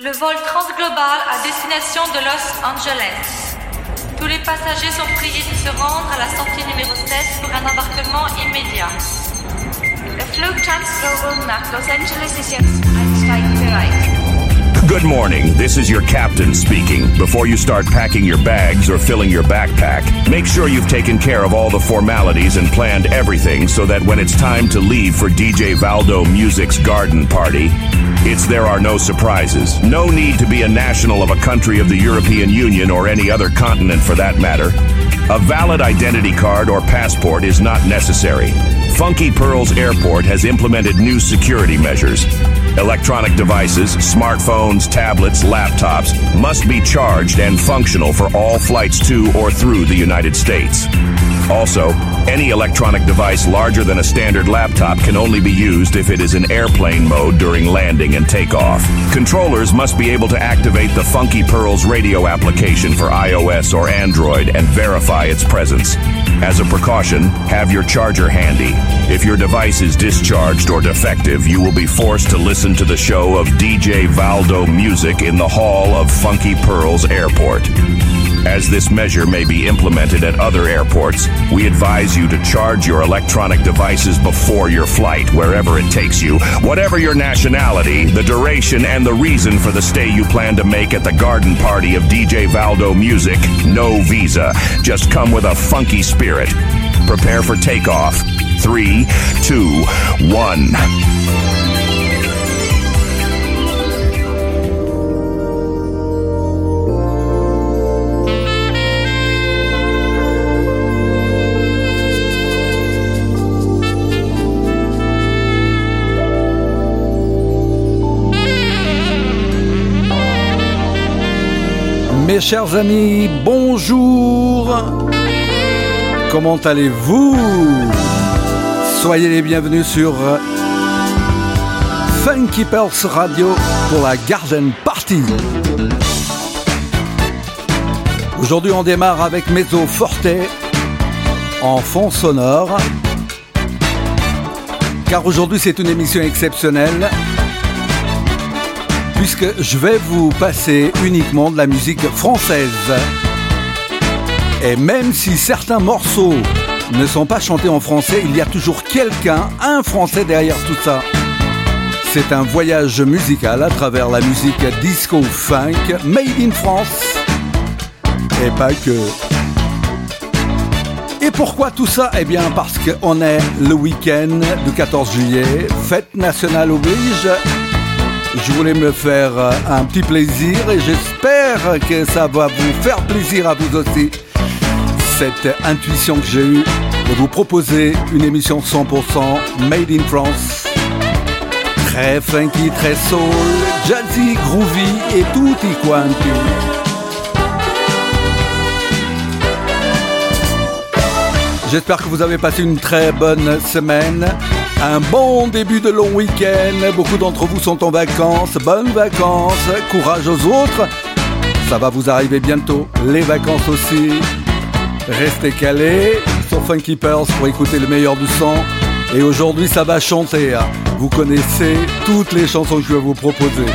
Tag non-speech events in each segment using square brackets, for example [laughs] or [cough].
Le vol transglobal à destination de Los Angeles. Tous les passagers sont priés de se rendre à la sortie numéro 7 pour un embarquement immédiat. Der Flug Transglobal nach Los Angeles ist jetzt einsteigebereit. Good morning. This is your captain speaking. Before you start packing your bags or filling your backpack, make sure you've taken care of all the formalities and planned everything so that when it's time to leave for DJ Valdo Music's garden party, it's there are no surprises. No need to be a national of a country of the European Union or any other continent for that matter. A valid identity card or passport is not necessary. Funky Pearls Airport has implemented new security measures. Electronic devices, smartphones, tablets, laptops must be charged and functional for all flights to or through the United States. Also, any electronic device larger than a standard laptop can only be used if it is in airplane mode during landing and takeoff. Controllers must be able to activate the Funky Pearls radio application for iOS or Android and verify its presence. As a precaution, have your charger handy. If your device is discharged or defective, you will be forced to listen to the show of DJ Valdo Music in the hall of Funky Pearls Airport. As this measure may be implemented at other airports, we advise you to charge your electronic devices before your flight, wherever it takes you. Whatever your nationality, the duration, and the reason for the stay you plan to make at the garden party of DJ Valdo Music, no visa. Just come with a funky spirit. Prepare for takeoff. Three, two, one. Chers amis, bonjour Comment allez-vous? Soyez les bienvenus sur Funky Pulse Radio pour la Garden Party. Aujourd'hui on démarre avec Mezzo Forte en fond sonore. Car aujourd'hui c'est une émission exceptionnelle puisque je vais vous passer uniquement de la musique française. Et même si certains morceaux ne sont pas chantés en français, il y a toujours quelqu'un, un français derrière tout ça. C'est un voyage musical à travers la musique disco funk made in France. Et pas que. Et pourquoi tout ça? Eh bien parce qu'on est le week-end du 14 juillet, fête nationale oblige. Je voulais me faire un petit plaisir et j'espère que ça va vous faire plaisir à vous aussi. Cette intuition que j'ai eue de vous proposer une émission 100% Made in France. Très funky, très soul, jazzy, groovy et tutti quanti. J'espère que vous avez passé une très bonne semaine, un bon début de long week-end. Beaucoup d'entre vous sont en vacances, bonnes vacances, courage aux autres. Ça va vous arriver bientôt, les vacances aussi. Restez calés sur Funky pour écouter le meilleur du son. Et aujourd'hui, ça va chanter. hein. Vous connaissez toutes les chansons que je vais vous proposer.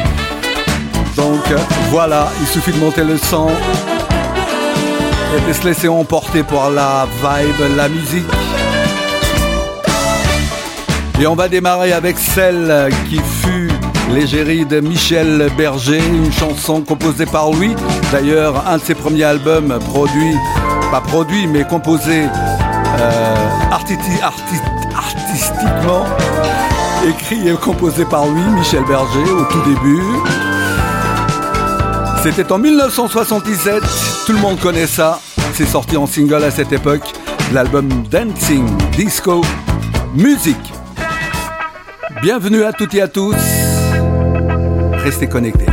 Donc voilà, il suffit de monter le son et de se laisser emporter par la vibe, la musique. Et on va démarrer avec celle qui fut l'égérie de Michel Berger, une chanson composée par lui. D'ailleurs, un de ses premiers albums produit, pas produit, mais composé euh, artistiquement, écrit et composé par lui, Michel Berger, au tout début. C'était en 1977, tout le monde connaît ça. C'est sorti en single à cette époque, l'album Dancing Disco Music. Bienvenue à toutes et à tous. Restez connectés.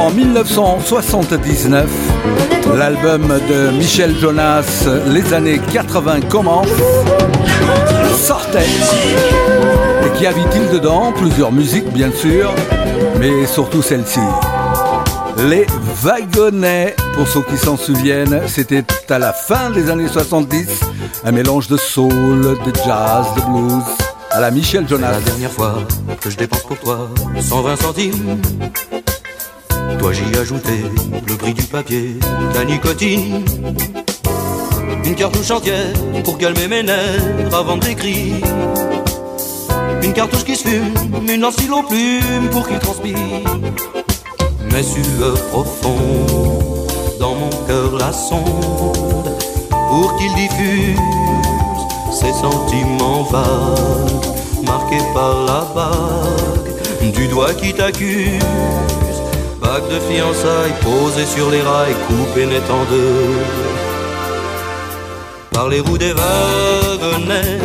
En 1979, L'album de Michel Jonas, Les années 80 commence, sortait. Et qu'y avait-il dedans? Plusieurs musiques, bien sûr, mais surtout celle-ci. Les Wagonnets, pour ceux qui s'en souviennent, c'était à la fin des années 70, un mélange de soul, de jazz, de blues, à la Michel Jonas. La dernière fois que je dépense pour toi 120 centimes toi j'y ajouté le prix du papier, la nicotine. Une cartouche entière pour calmer mes nerfs avant d'écrire. Une cartouche qui se fume, une en plume pour qu'il transpire. Mes sueurs profondes dans mon cœur la sonde pour qu'il diffuse ses sentiments vagues, marqués par la bague du doigt qui t'accuse De fiançailles posée sur les rails, coupée net en deux. Par les roues des wagonnets,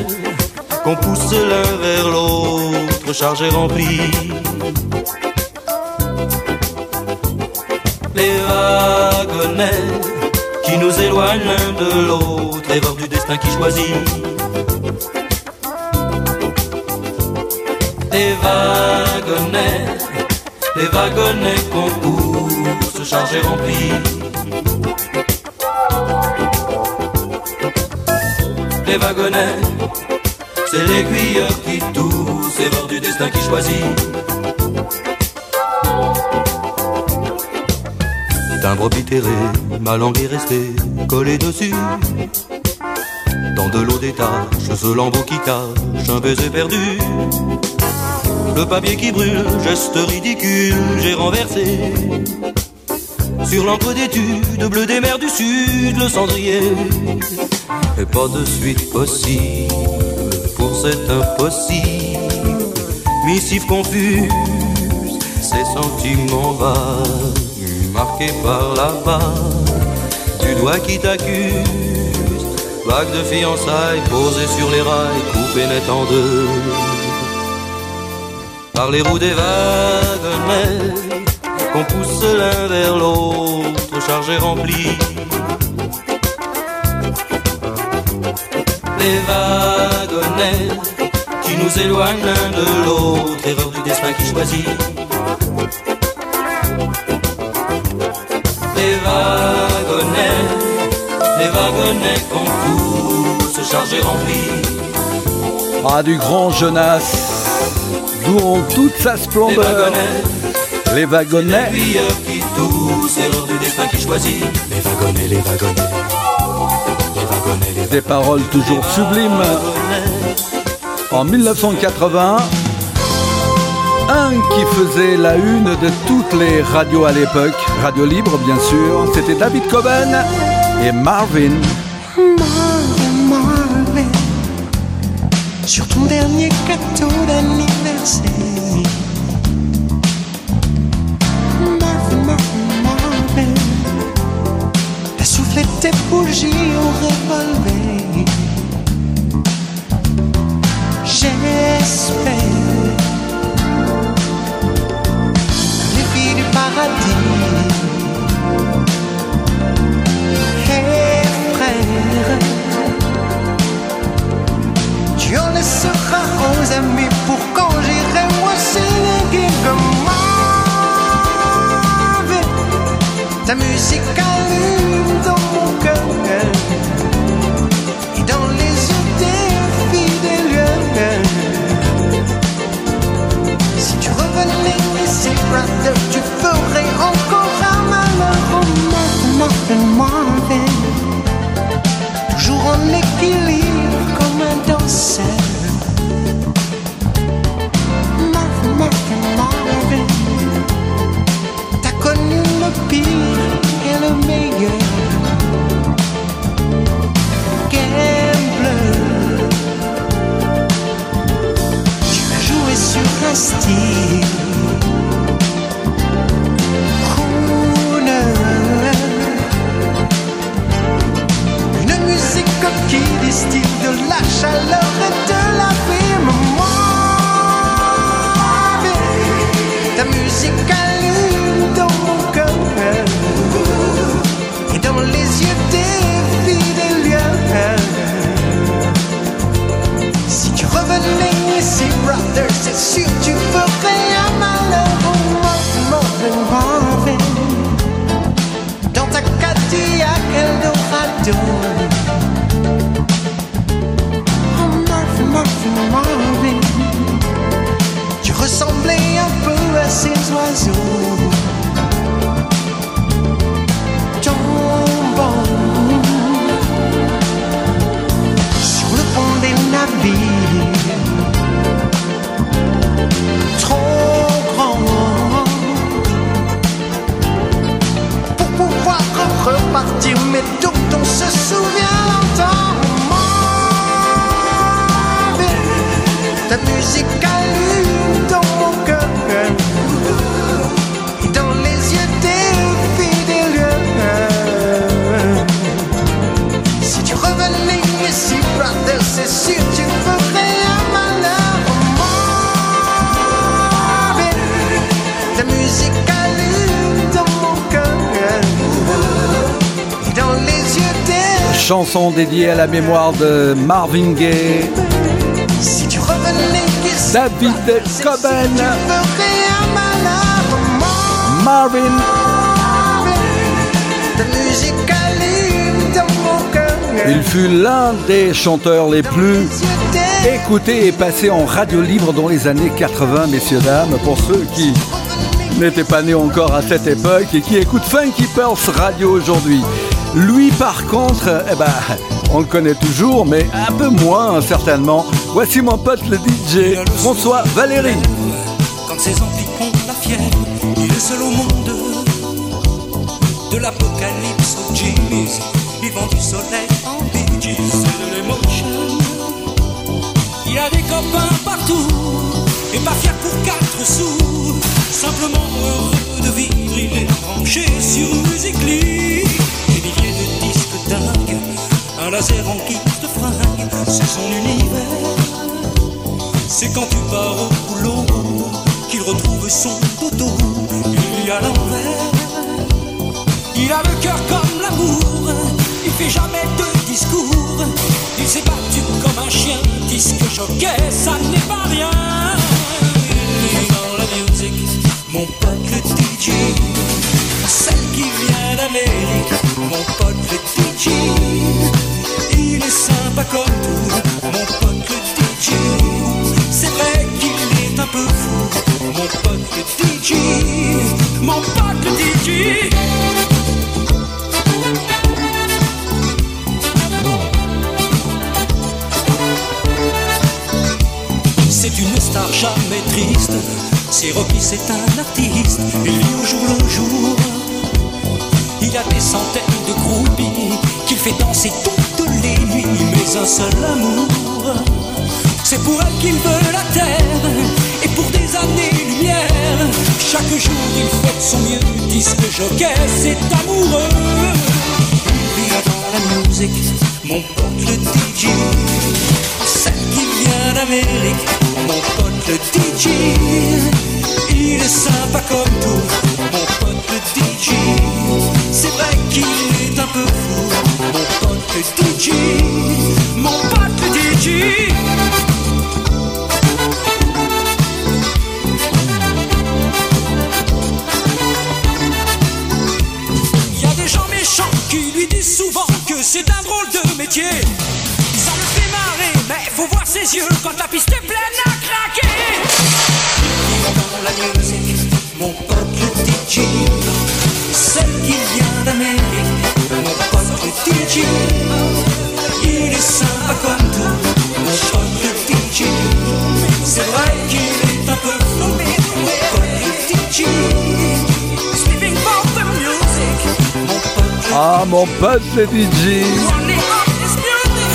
qu'on pousse l'un vers l'autre, chargé rempli. Les wagonnets qui nous éloignent l'un de l'autre, erreur du destin qui choisit. Les wagonnets les wagonnets concours se charger remplis. Les wagonnets, c'est l'aiguilleur qui tousse, c'est bord du destin qui choisit. Timbre bitéré, ma langue est restée collée dessus. Dans de l'eau des taches, ce lambeau qui cache un baiser perdu. Le papier qui brûle, geste ridicule, j'ai renversé. Sur l'encre d'études, bleu des mers du sud, le cendrier. Et pas de suite possible pour cet impossible. Missive confuse, ces sentiments vagues, marqués par la vague du doigt qui t'accuse. Vague de fiançailles posée sur les rails, coupée net en deux. Par les roues des wagonnets qu'on pousse l'un vers l'autre, chargé rempli. Les wagonnets qui nous éloignent l'un de l'autre, erreur du destin qui choisit. Les wagonnets, les wagonnets qu'on pousse, chargé rempli. Ah, du grand Jonas, d'où en toute sa Les splendeur. Les wagonnets. Les aiguilleurs qui toussent, erreur du destin qui choisit. Les wagonnets, les wagonnets. Les wagonnets, les Des paroles toujours sublimes. En 1980, un qui faisait la une de toutes les radios à l'époque, radio libre bien sûr, c'était David Coben et Marvin, sur ton dernier gâteau d'anniversaire. Marvin, Marvin, Marvin, t'as soufflé tes bougies au revolver. J'espère aux amis pour quand j'irai moi signer comme Marvin. Ta musique allume dans mon cœur et dans les yeux des fidèles. Si tu revenais ici, brother, tu ferais encore un malheur. Marvin, toujours en équilibre qui distille de la chaleur malheur. Oh, Marvin, Marvin, Marvin, dans ta. Oh, tu ressemblais un peu à ces oiseaux. Mais dont on se souvient longtemps. Ta musique Chanson dédiée à la mémoire de Marvin Gaye, Si tu revenais ici, David Coben. Marvin. Il fut l'un des chanteurs les plus écoutés et passés en radio libre dans les années 80, messieurs, dames, pour ceux qui n'étaient pas nés encore à cette époque et qui écoutent Funky Pearls Radio aujourd'hui. Lui, par contre, eh ben, on le connaît toujours, mais un peu moins, certainement. Voici mon pote le DJ, François Valéry. quand ses ont la fièvre, il est seul au monde. De l'apocalypse au Jimmy's, vivant du soleil en Bee et de l'émotion. Il a des copains partout, et pas fier pour quatre sous. Simplement heureux c'est son univers. C'est quand tu pars au boulot qu'il retrouve son poteau, lui à l'envers. Il a le cœur comme l'amour, il fait jamais de discours. Il s'est battu comme un chien, disque jockey, ça n'est pas rien. Il est dans la musique, mon pote le DJ. Celle qui vient d'Amérique, mon pote DJ. Mon pote DJ. C'est une star jamais triste. C'est Rocky, c'est un artiste. Il vit au jour le jour. Il a des centaines de groupies qu'il fait danser toutes les nuits. Mais un seul amour, c'est pour elle qu'il veut la terre. Pour des années-lumière, chaque jour il fait son mieux. Disque jockey, c'est amoureux. Il vit dans la musique, mon pote le DJ. Celle qui vient d'Amérique, mon pote le DJ. Il est sympa comme tout, mon pote le DJ. C'est vrai qu'il est un peu fou, mon pote le DJ. Ça le fait marrer, mais faut voir ses yeux quand la piste est pleine à craquer. Dans la musique, mon pote le DJ. Celle qui vient d'Amérique, mon pote le DJ. Il est sympa comme tout, mon pote le DJ. C'est vrai qu'il est un peu fou, mon pote le DJ. Ah, mon pote le DJ.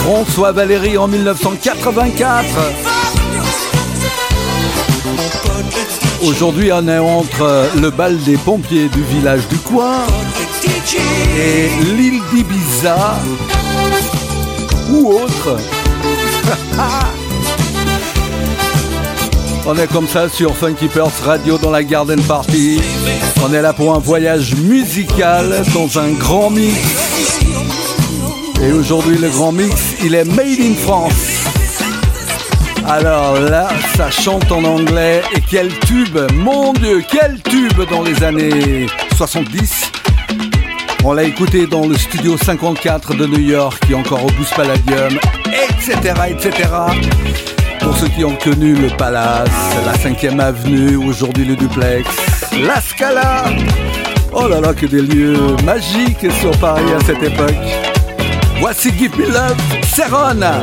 François Valéry en 1984. Aujourd'hui, on est entre le bal des pompiers du village du coin et l'île d'Ibiza ou autre. [laughs] On est comme ça sur Funky Pearls Radio dans la Garden Party. On est là pour un voyage musical dans un grand mix. Et aujourd'hui, le grand mix, il est made in France. Alors là, ça chante en anglais. Et quel tube, mon Dieu, quel tube dans les années 70. On l'a écouté dans le studio 54 de New York, qui est encore au Boost Palladium, etc., etc. Pour ceux qui ont connu le Palace, la 5e avenue, aujourd'hui le duplex, la Scala. Oh là là, que des lieux magiques sur Paris à cette époque. Voici Give Me Love, Serona.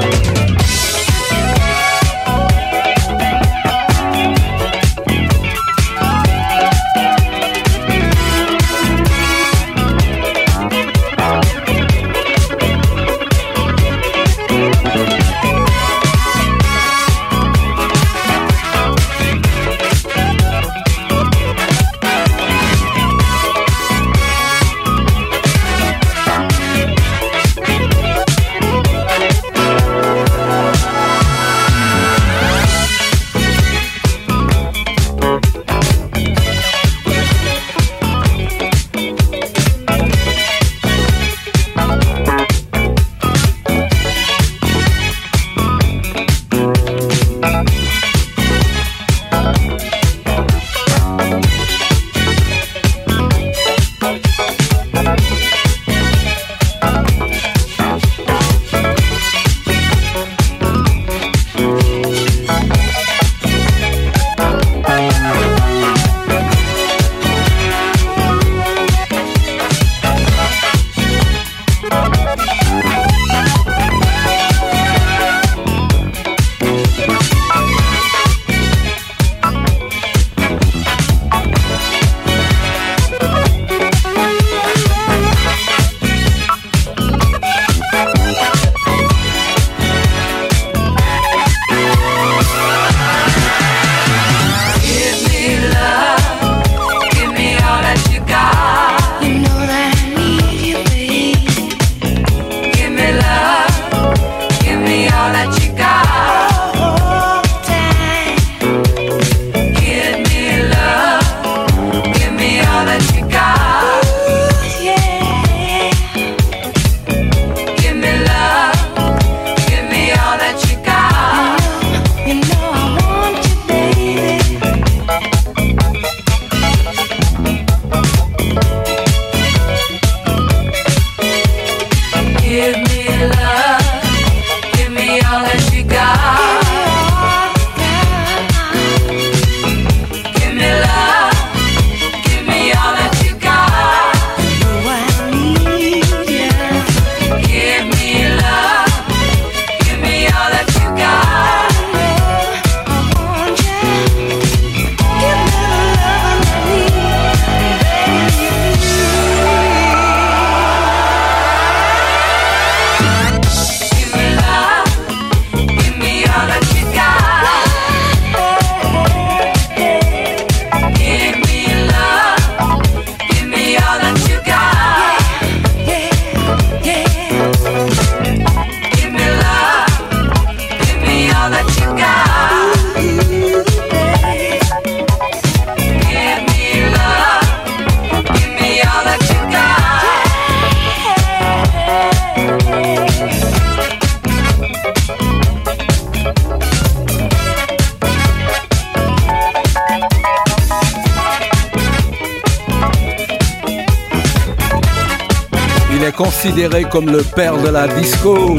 Comme le père de la disco,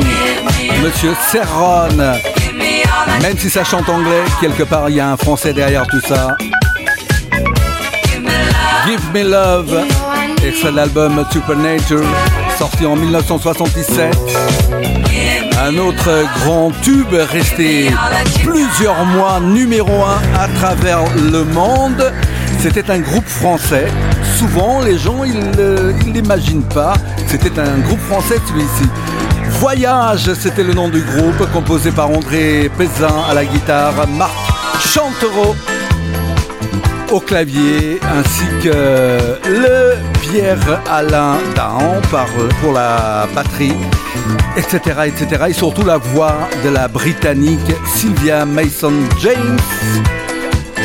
Monsieur Serron. Même si ça chante anglais, quelque part il y a un français derrière tout ça. Give Me Love, extrait de l'album Supernature, sorti en 1977. Un autre grand tube resté plusieurs mois numéro un à travers le monde. C'était un groupe français. Souvent, les gens, ils n'imaginent pas. C'était un groupe français celui-ci. Voyage, c'était le nom du groupe, composé par André Pézin à la guitare, Marc Chantereau au clavier, ainsi que le Pierre-Alain Dahan pour la batterie, etc., etc. Et surtout la voix de la Britannique Sylvia Mason James.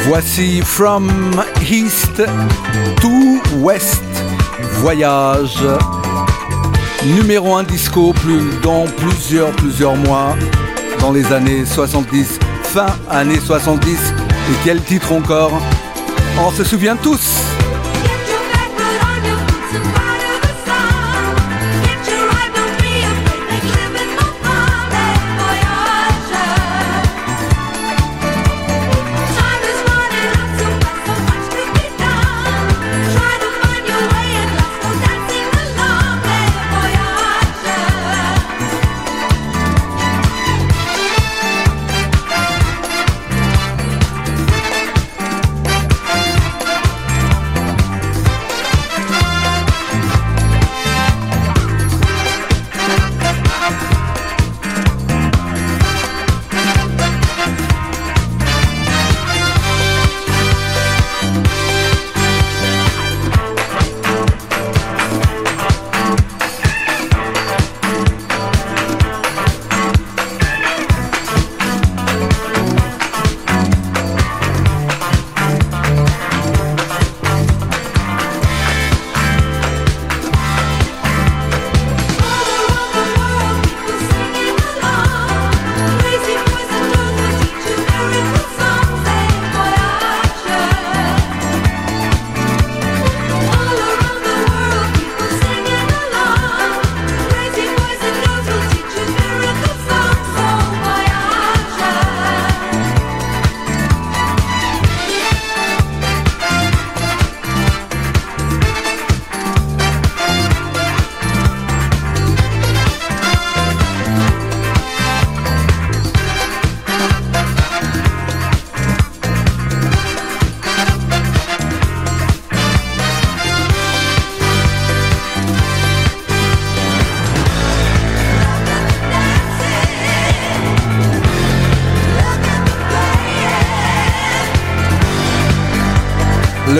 Voici From East to West, voyage numéro un disco plus, dans plusieurs, plusieurs mois. Dans les années 70, fin années 70. Et quel titre encore? On se souvient tous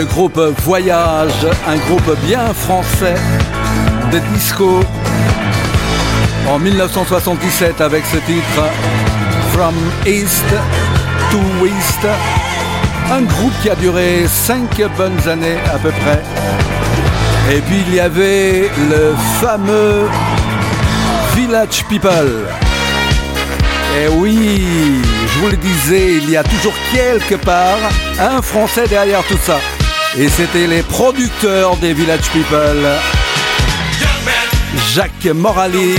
groupe Voyage, un groupe bien français de disco en 1977 avec ce titre From East to West. Un groupe qui a duré cinq bonnes années à peu près. Et puis il y avait le fameux Village People. Et oui, je vous le disais, il y a toujours quelque part un Français derrière tout ça. Et c'était les producteurs des Village People. Jacques Morali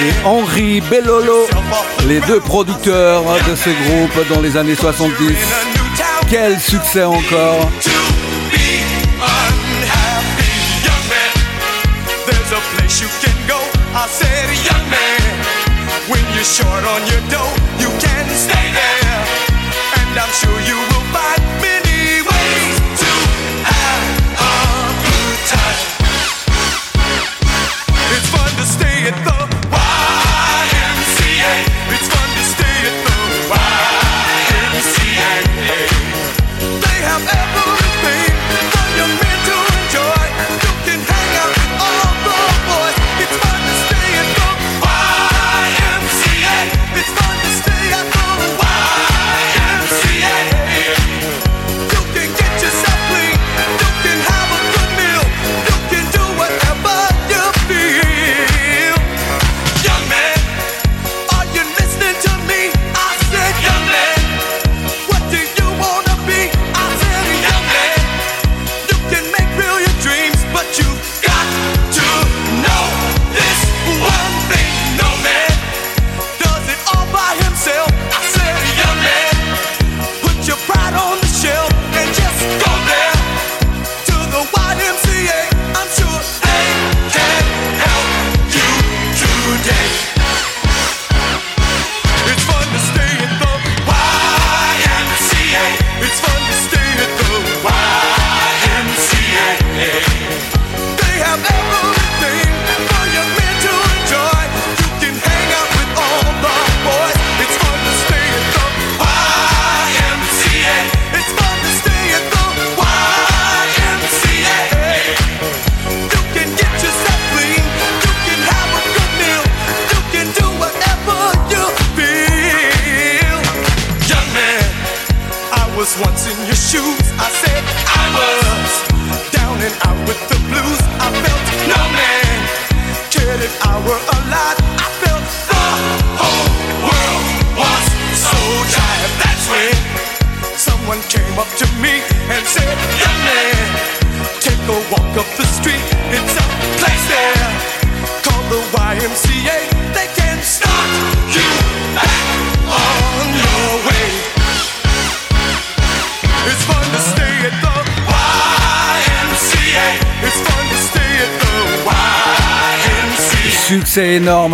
et Henri Bellolo, les deux producteurs de ce groupe dans les années 70. Quel succès encore short on your dough, you can stay there. And I'm sure you will find me.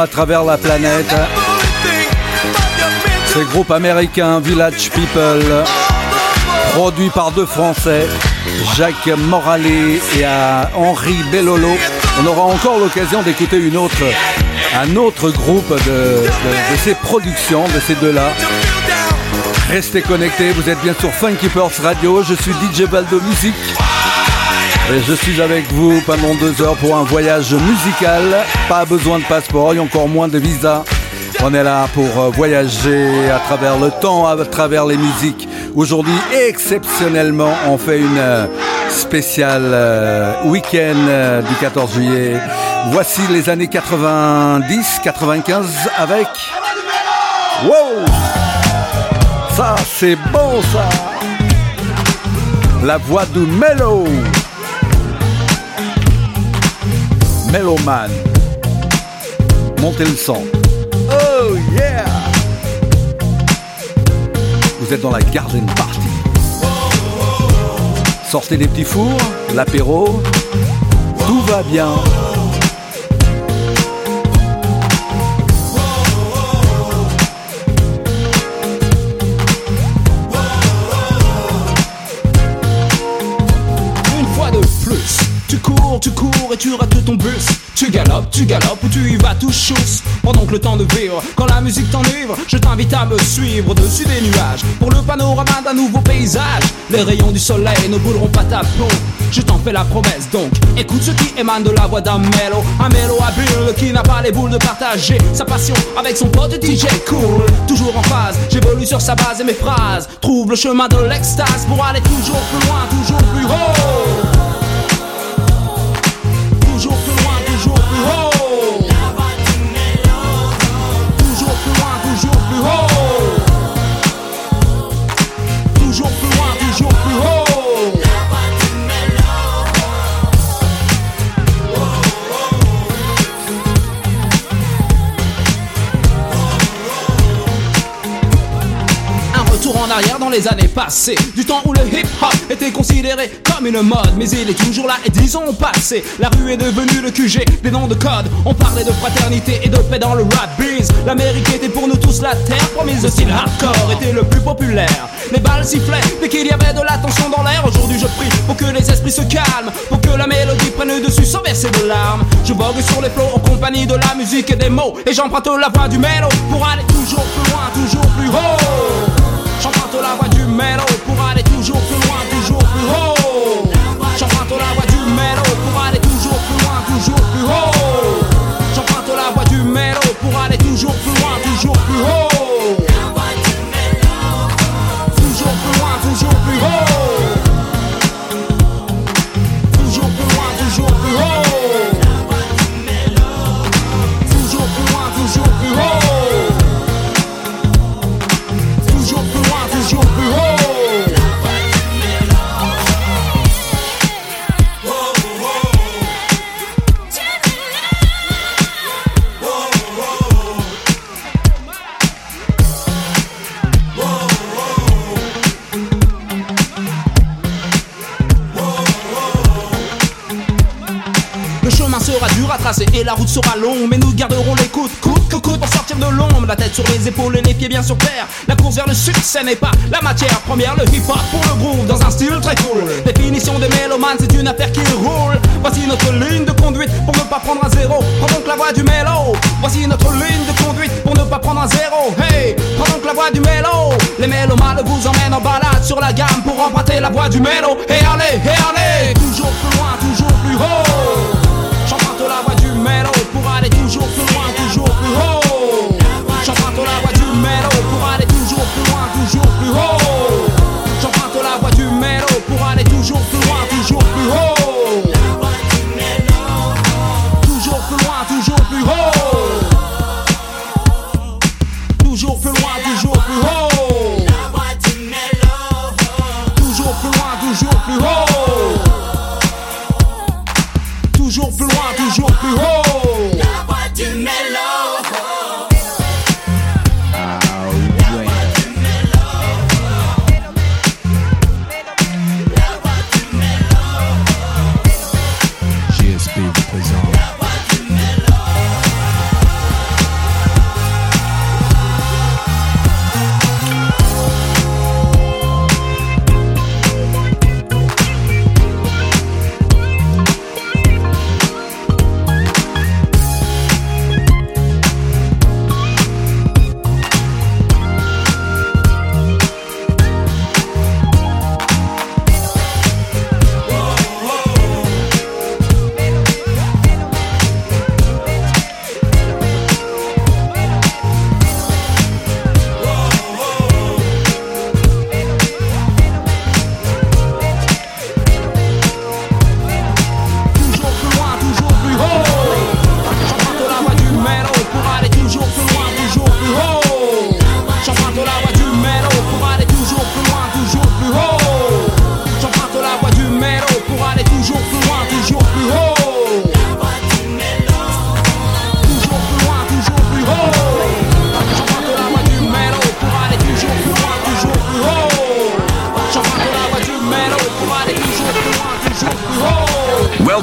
À travers la planète. Ces groupes américains, Village People, produit par deux Français, Jacques Moralé et Henri Bellolo. On aura encore l'occasion d'écouter une autre, un autre groupe de, ces productions, de ces deux-là. Restez connectés, vous êtes bien sur Funky Purse Radio, je suis DJ Baldo Music. Je suis avec vous pendant deux heures pour un voyage musical. Pas besoin de passeport et encore moins de visa. On est là pour euh, voyager à travers le temps, à travers les musiques. Aujourd'hui, exceptionnellement, on fait une euh, spéciale euh, week-end du 14 juillet. Voici les années 90, 95 avec... Wow Ça, c'est bon ça La voix du Mellow Meloman. Montez le son. Oh yeah Vous êtes dans la garden party. Sortez des petits fours, l'apéro. Tout va bien. Tu galopes, tu galopes ou tu y vas tout chousse. Pendant que le temps de vivre, quand la musique t'enivre, je t'invite à me suivre au-dessus des nuages. Pour le panorama d'un nouveau paysage, les rayons du soleil ne bouleront pas ta peau. Je t'en fais la promesse donc, écoute ce qui émane de la voix d'un mélo. Un mélo habile qui n'a pas les boules de partager sa passion avec son pote DJ cool. Toujours en phase, j'évolue sur sa base et mes phrases. Trouve le chemin de l'extase pour aller toujours plus loin, toujours plus haut. Les années passées. Du temps où le hip-hop était considéré comme une mode Mais il est toujours là et disons passé. La rue est devenue le QG des noms de code. On parlait de fraternité et de paix dans le rap biz. L'Amérique était pour nous tous la terre Promise le style hardcore était le plus populaire. Les balles sifflaient dès qu'il y avait de la tension dans l'air. Aujourd'hui je prie pour que les esprits se calment Pour que la mélodie prenne le dessus sans verser de larmes. Je vogue sur les flots en compagnie de la musique et des mots Et j'emprunte la voix du mélo Pour aller toujours plus loin, toujours plus haut J'emprunte la voix du mélo pour aller toujours plus loin, toujours plus haut. Sur les épaules et les pieds bien sur terre. La course vers le succès n'est pas la matière première. Le hip-hop pour le groove dans un style très cool. Définition des mélomanes c'est une affaire qui roule. Voici notre ligne de conduite pour ne pas prendre un zéro. Prends donc la voix du mélo. Voici notre ligne de conduite pour ne pas prendre un zéro. Hey, prends donc la voix du mélo. Les mélomanes vous emmènent en balade sur la gamme Pour emprunter la voix du mélo. Et allez, et allez. Toujours plus loin, toujours plus haut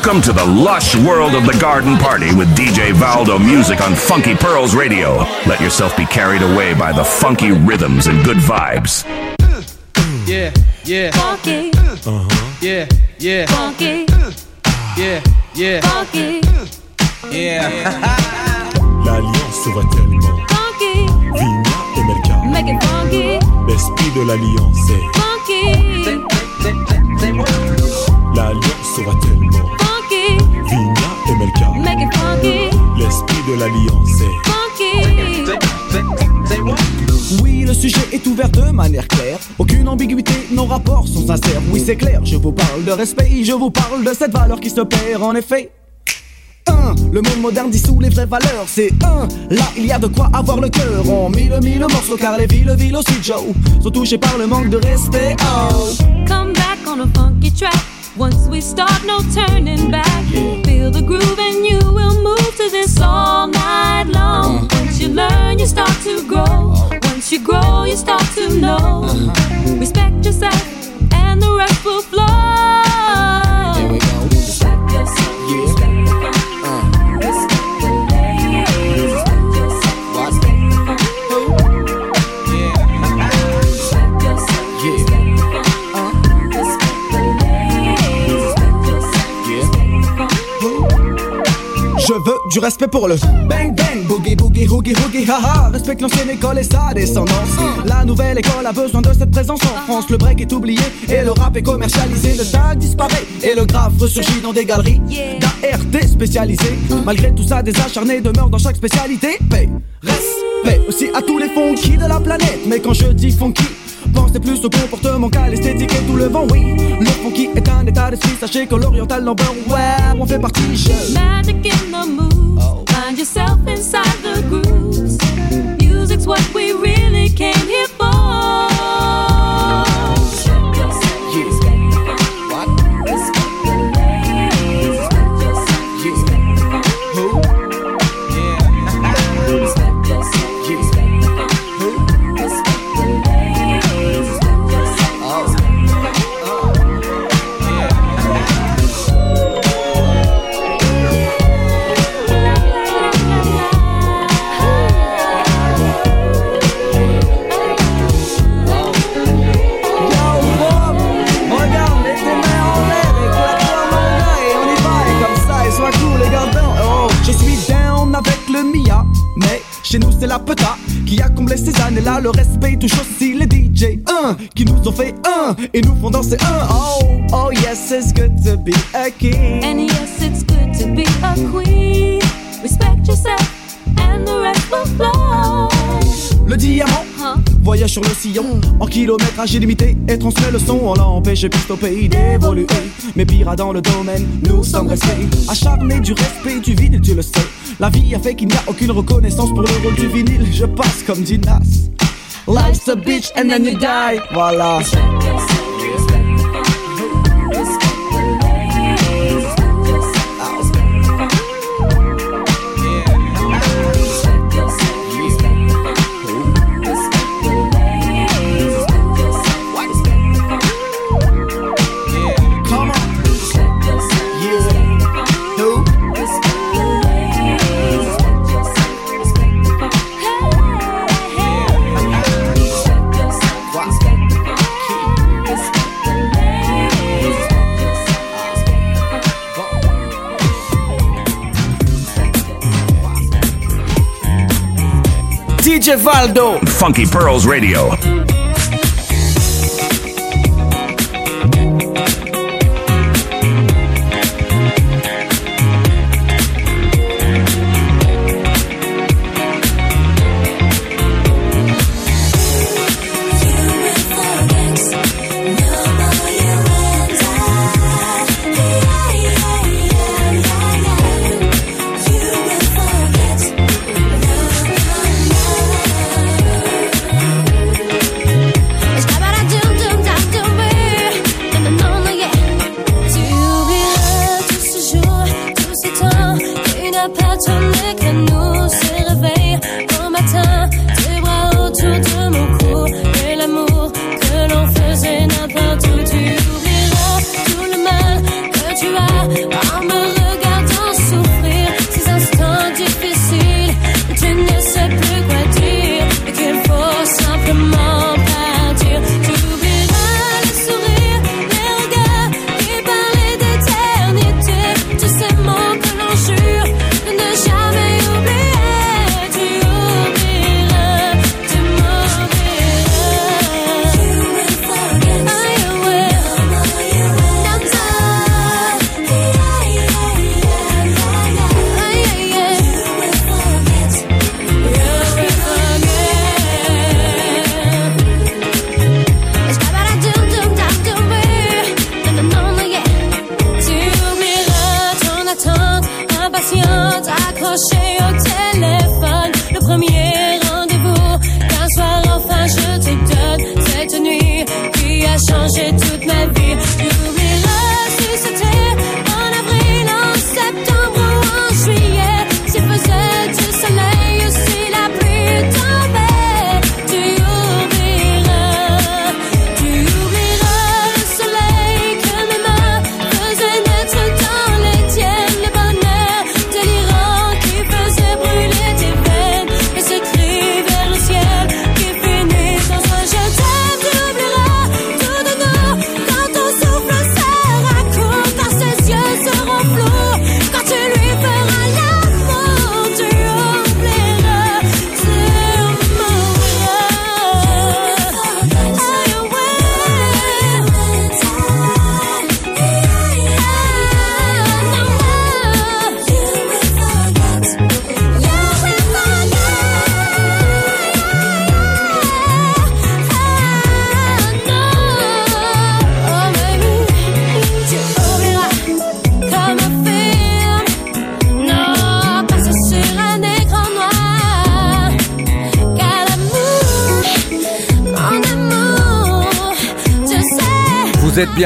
Welcome to the lush world of the garden party with DJ Valdo Music on Funky Pearls Radio. Let yourself be carried away by the funky rhythms and good vibes. Yeah, yeah. Funky. Uh-huh. Yeah, yeah. Funky. Yeah, yeah. Funky. Yeah. [laughs] L'alliance va tellement. Funky. Vigna et Melka. Make it funky. L'esprit de l'alliance est. Funky. L'alliance va tellement. L'esprit de l'alliance est. Funky. Oui, le sujet est ouvert de manière claire. Aucune ambiguïté, nos rapports sont sincères. Oui, c'est clair, je vous parle de respect, je vous parle de cette valeur qui se perd en effet. 1. Le monde moderne dissout les vraies valeurs. C'est un. Là, il y a de quoi avoir le cœur. En mille, mille morceaux, car les villes, villes aussi, Joe, sont touchées par le manque de respect. Oh. Come back on a funky track. Once we start, no turning back. Feel the groove and you will move to this all night long. Once you learn, you start to grow. Once you grow, you start to know. Respect yourself, du respect pour le bang bang, boogie boogie, hoogie hoogie, haha. Respecte l'ancienne école et sa descendance. La nouvelle école a besoin de cette présence en France. Le break est oublié et le rap est commercialisé. Le tag disparaît et le graphe ressurgit dans des galeries d'ART spécialisées. Malgré tout ça, des acharnés demeurent dans chaque spécialité. Paix, respect aussi à tous les funky de la planète. Mais quand je dis funky, Pensez plus au comportement qu'à l'esthétique et tout le vent, oui. Le funky est un état d'esprit, sachez que l'oriental number, ouais, on fait partie. Je... Magic in moves. Find yourself inside the grooves. Music's what we c'est la peta qui a comblé ces années-là. Le respect touche aussi les DJ, un qui nous ont fait un et nous font danser un. Oh, oh yes, it's good to be a king. And yes, it's good to be a queen. Respect yourself, and the rest will flow. Le diamant voyage sur le sillon en kilométrage illimité et transmet le son. On l'empêche plus au pays d'évoluer. Mais pire dans le domaine, nous sommes restés acharnés du respect du vinyle, tu le sais. La vie a fait qu'il n'y a aucune reconnaissance pour le rôle du vinyle. Je passe comme dit Nas. Life's a bitch and then you die. Voilà. Funky Pearls Radio.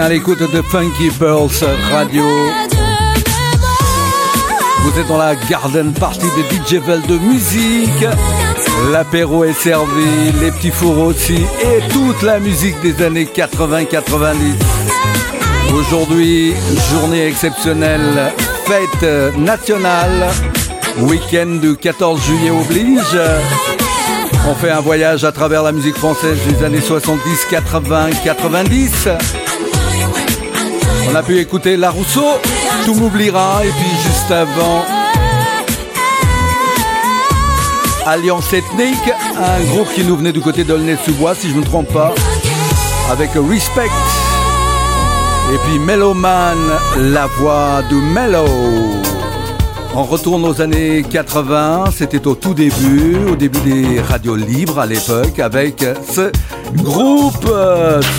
À l'écoute de Funky Pearls Radio. Vous êtes dans la garden party de DJ Vel de musique. L'apéro est servi, les petits fours aussi et toute la musique des années 80-90. Aujourd'hui, journée exceptionnelle, fête nationale, week-end du 14 juillet oblige. On fait un voyage à travers la musique française des années 70, 80, 90. On a pu écouter La Rousseau, Tout m'oubliera, et puis juste avant, Alliance Ethnique, un groupe qui nous venait du côté d'Aulnay-sous-Bois, si je ne me trompe pas, avec Respect. Et puis Meloman, la voix de Mellow. On retourne aux années 80, c'était au tout début, au début des radios libres à l'époque, avec ce groupe,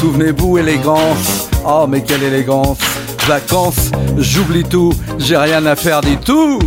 souvenez-vous, élégance Oh, mais quelle élégance. Vacances, j'oublie tout, j'ai rien à faire du tout.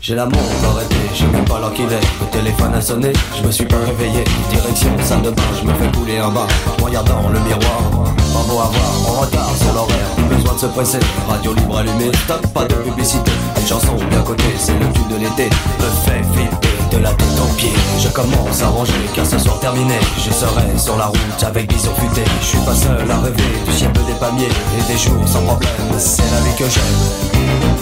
J'ai la montre arrêtée, je même pas l'heure qu'il est Le téléphone a sonné, je me suis pas réveillé. Direction salle de bain, je me fais couler en bas. Regardant le miroir, pas beau à voir. On regarde sur l'horaire, de se presser. Radio libre allumée, stop, pas de publicité. Une chanson bien côté, c'est le tube de l'été. Me fait flipper de la tête aux pieds Je commence à ranger car ce soir terminé. Je serai sur la route avec bison futé Je suis pas seul à rêver du ciel des palmiers Et des jours sans problème, c'est la vie que j'aime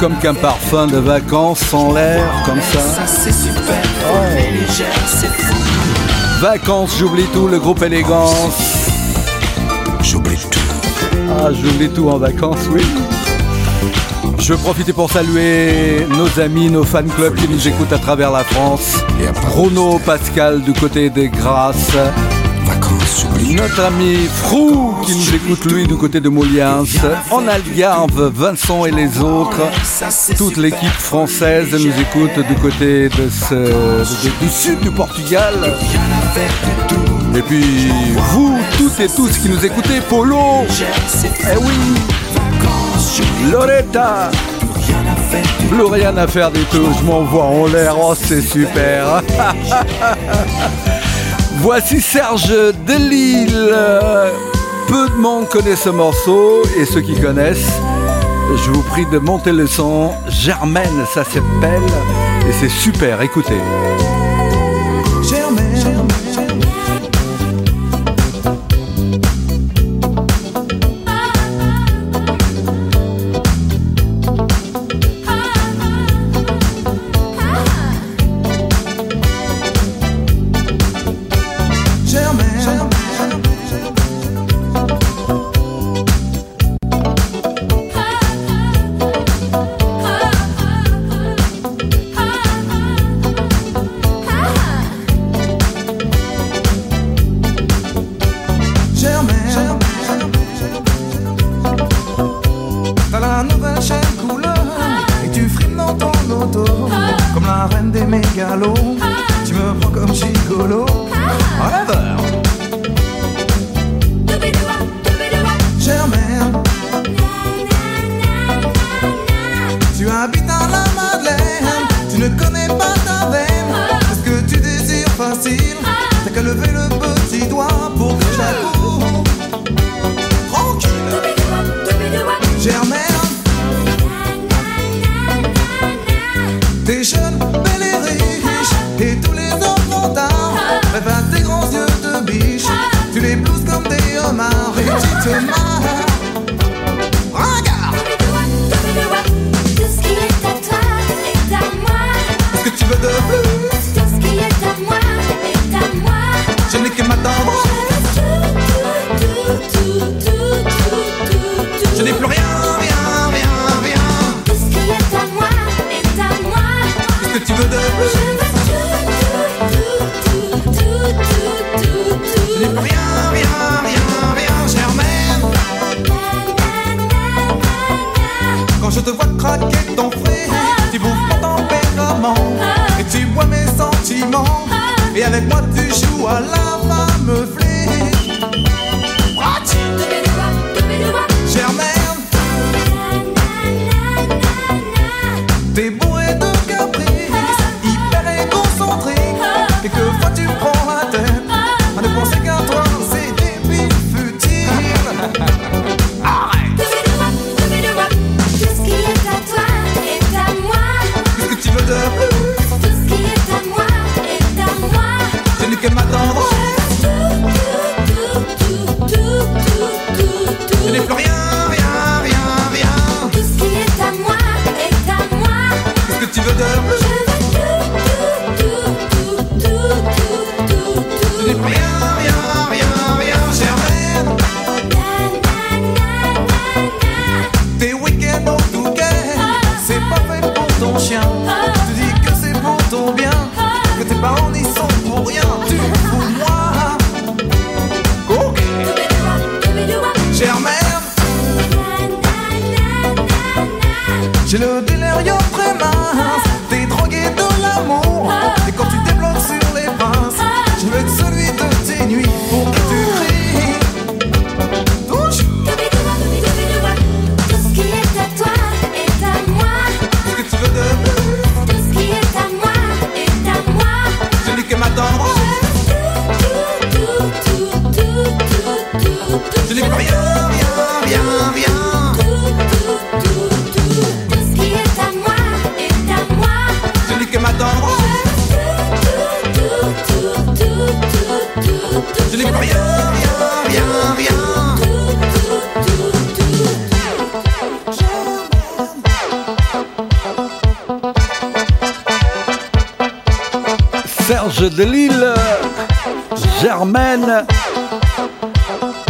comme qu'un parfum de vacances en l'air, comme ça. ça c'est super, ouais. Vacances, j'oublie tout, le groupe élégance. J'oublie tout. Ah, j'oublie tout en vacances, oui. Je veux profiter pour saluer nos amis, nos fan clubs qui nous écoutent à travers la France. Bruno, Pascal du côté des Grâces, notre ami Frou qui nous écoute lui du côté de Moliens, en Algarve, Vincent et les autres, toute l'équipe française nous écoute du côté de ce, du sud du Portugal. Et puis vous toutes et tous qui nous écoutez, Polo, eh oui, Loretta. Plus rien à faire du tout, je m'envoie en l'air, oh c'est super. [laughs] Voici Serge Delille. Peu de monde connaît ce morceau et ceux qui connaissent, je vous prie de monter le son. Germaine, ça s'appelle et c'est super, écoutez.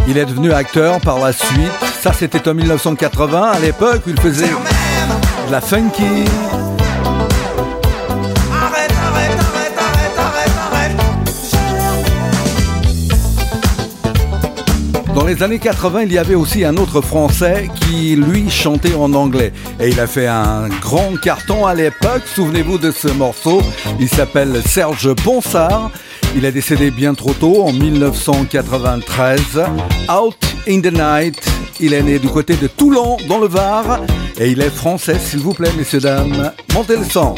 Il est devenu acteur par la suite. Ça, c'était en 1980, à l'époque où il faisait de la funky. Arrête, arrête, arrête, arrête, arrête, arrête. Dans les années 80, il y avait aussi un autre Français qui, lui, chantait en anglais. Et il a fait un grand carton à l'époque. Souvenez-vous de ce morceau. Il s'appelle Serge Ponsard. Il est décédé bien trop tôt, en 1993. Out in the Night. Il est né du côté de Toulon, dans le Var. Et il est français, s'il vous plaît, messieurs, dames. Montez le son.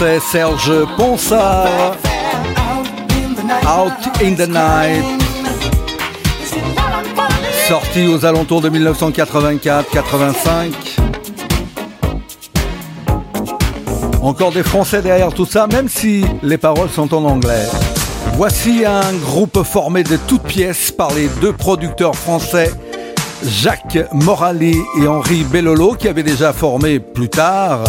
Français Serge Ponsard. Out in the Night. Sorti aux alentours de 1984-85. Encore des Français derrière tout ça, même si les paroles sont en anglais. Voici un groupe formé de toutes pièces par les deux producteurs français Jacques Morali et Henri Bellolo qui avaient déjà formé plus tard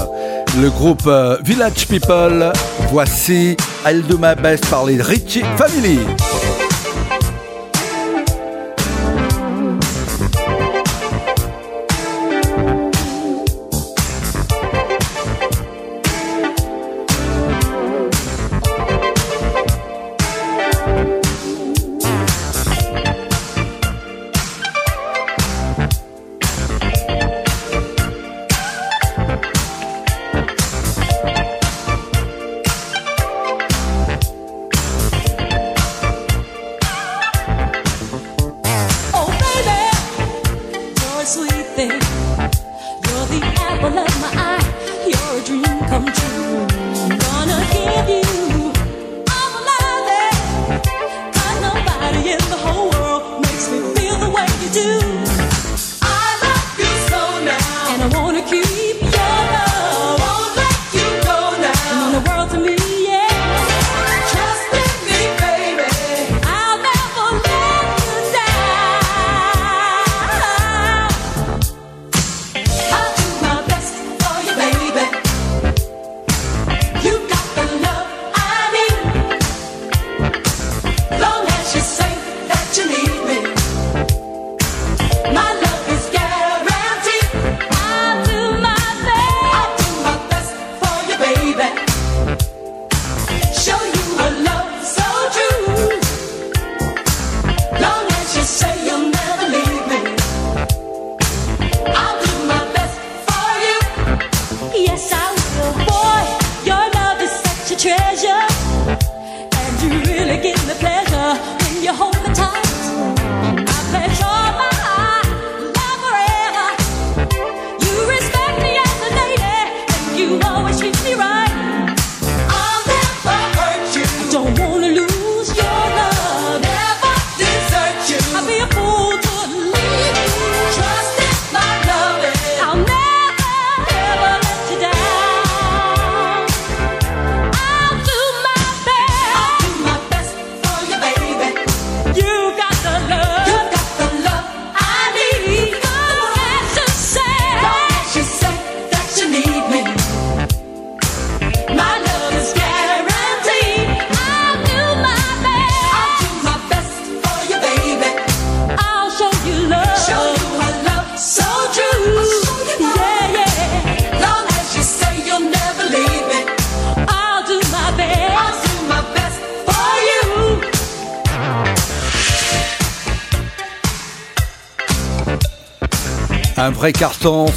le groupe euh, Village People. Voici I'll Do My Best par les Richie Family.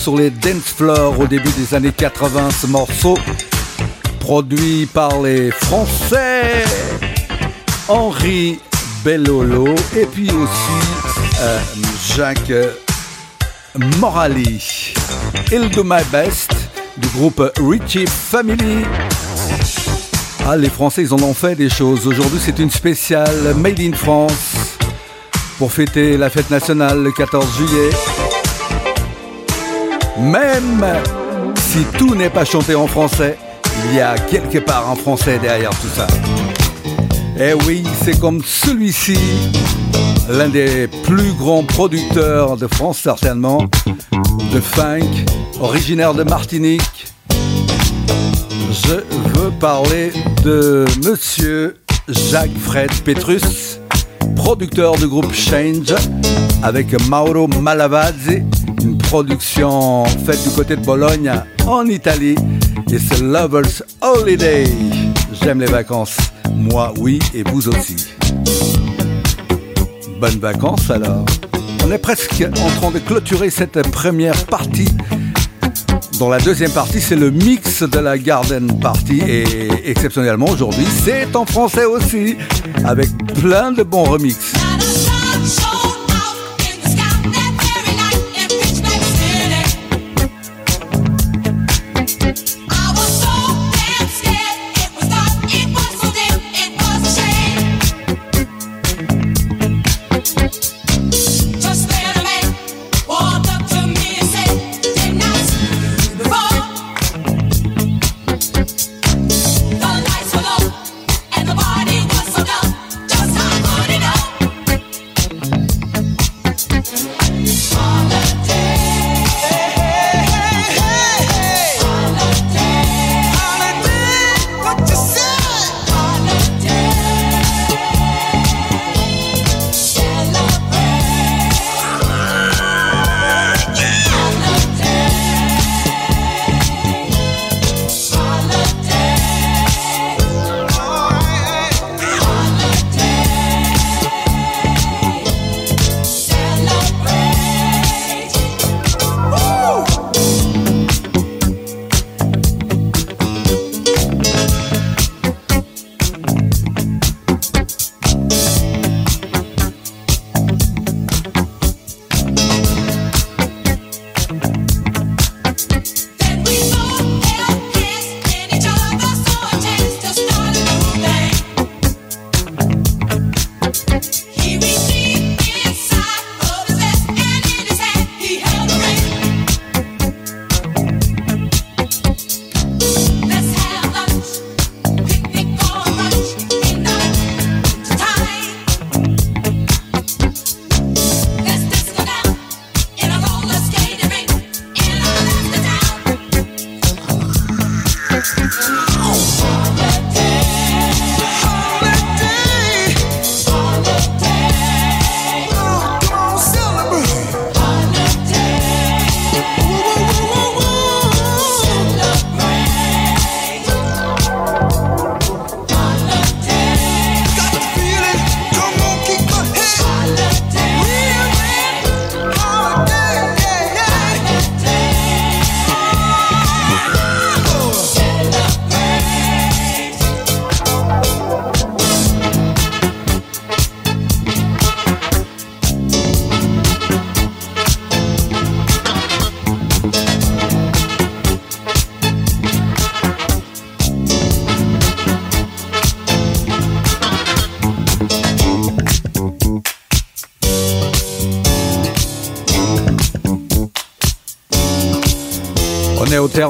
Sur les dance floors au début des années 80, ce morceau produit par les Français Henri Bellolo et puis aussi euh, Jacques Morali. Il do my best du groupe Richie Family. Ah, les Français, ils en ont fait des choses. Aujourd'hui, c'est une spéciale Made in France pour fêter la fête nationale le 14 juillet. Même si tout n'est pas chanté en français, il y a quelque part un français derrière tout ça. Eh oui, c'est comme celui-ci, l'un des plus grands producteurs de France certainement, de funk, originaire de Martinique. Je veux parler de monsieur Jacques Fred Petrus, producteur du groupe Change, avec Mauro Malavazzi production faite du côté de Bologne, en Italie. Et c'est Lover's Holiday. J'aime les vacances. Moi, oui, et vous aussi. Bonnes vacances alors. On est presque en train de clôturer cette première partie. Dans la deuxième partie, c'est le mix de la Garden Party et exceptionnellement aujourd'hui, c'est en français aussi, avec plein de bons remixes.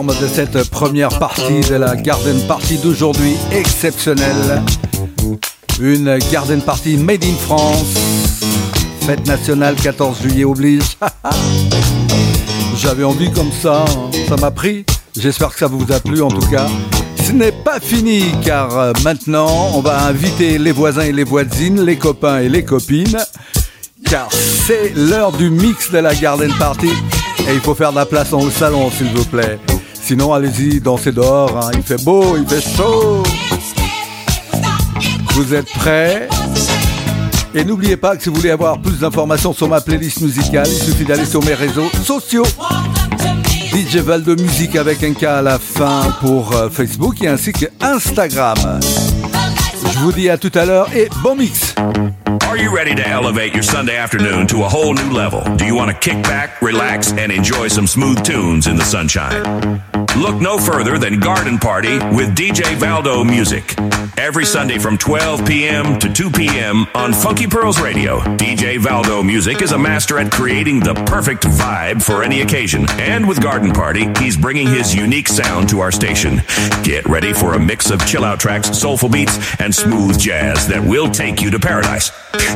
De cette première partie de la Garden Party d'aujourd'hui, exceptionnelle. Une Garden Party made in France. Fête nationale 14 juillet oblige. [laughs] J'avais envie comme ça, hein. ça m'a pris. J'espère que ça vous a plu en tout cas. Ce n'est pas fini car euh, maintenant on va inviter les voisins et les voisines, les copains et les copines. Car c'est l'heure du mix de la Garden Party. Et il faut faire de la place dans le salon s'il vous plaît. Sinon allez-y, dansez dehors, hein. il fait beau, il fait chaud. Vous êtes prêts? Et n'oubliez pas que si vous voulez avoir plus d'informations sur ma playlist musicale, il suffit d'aller sur mes réseaux sociaux. DJ Val de musique avec un K à la fin pour euh, Facebook et ainsi que Instagram. Je vous dis à tout à l'heure et bon mix. Are you ready to elevate your Sunday afternoon to a whole new level? Do you want to kick back, relax, and enjoy some smooth tunes in the sunshine? Look no further than Garden Party with DJ Valdo Music. Every Sunday from 12 p.m. to 2 p.m. on Funky Pearls Radio. DJ Valdo Music is a master at creating the perfect vibe for any occasion. And with Garden Party, he's bringing his unique sound to our station. Get ready for a mix of chill out tracks, soulful beats, and smooth jazz that will take you to paradise.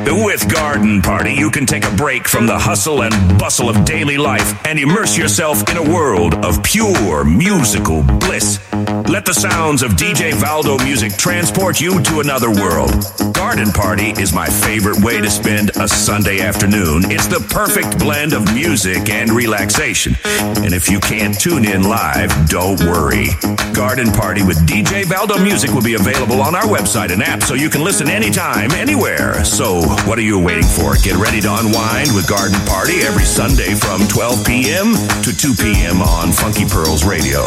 With Garden Party, you can take a break from the hustle and bustle of daily life and immerse yourself in a world of pure musical bliss. Let the sounds of DJ Valdo music transport you to another world. Garden Party is my favorite way to spend a Sunday afternoon. It's the perfect blend of music and relaxation. And if you can't tune in live, don't worry. Garden Party with DJ Valdo Music will be available on our website and app so you can listen anytime, anywhere. So, what are you waiting for? Get ready to unwind with Garden Party every Sunday from 12 p.m. to 2 p.m. on Funky Pearls Radio.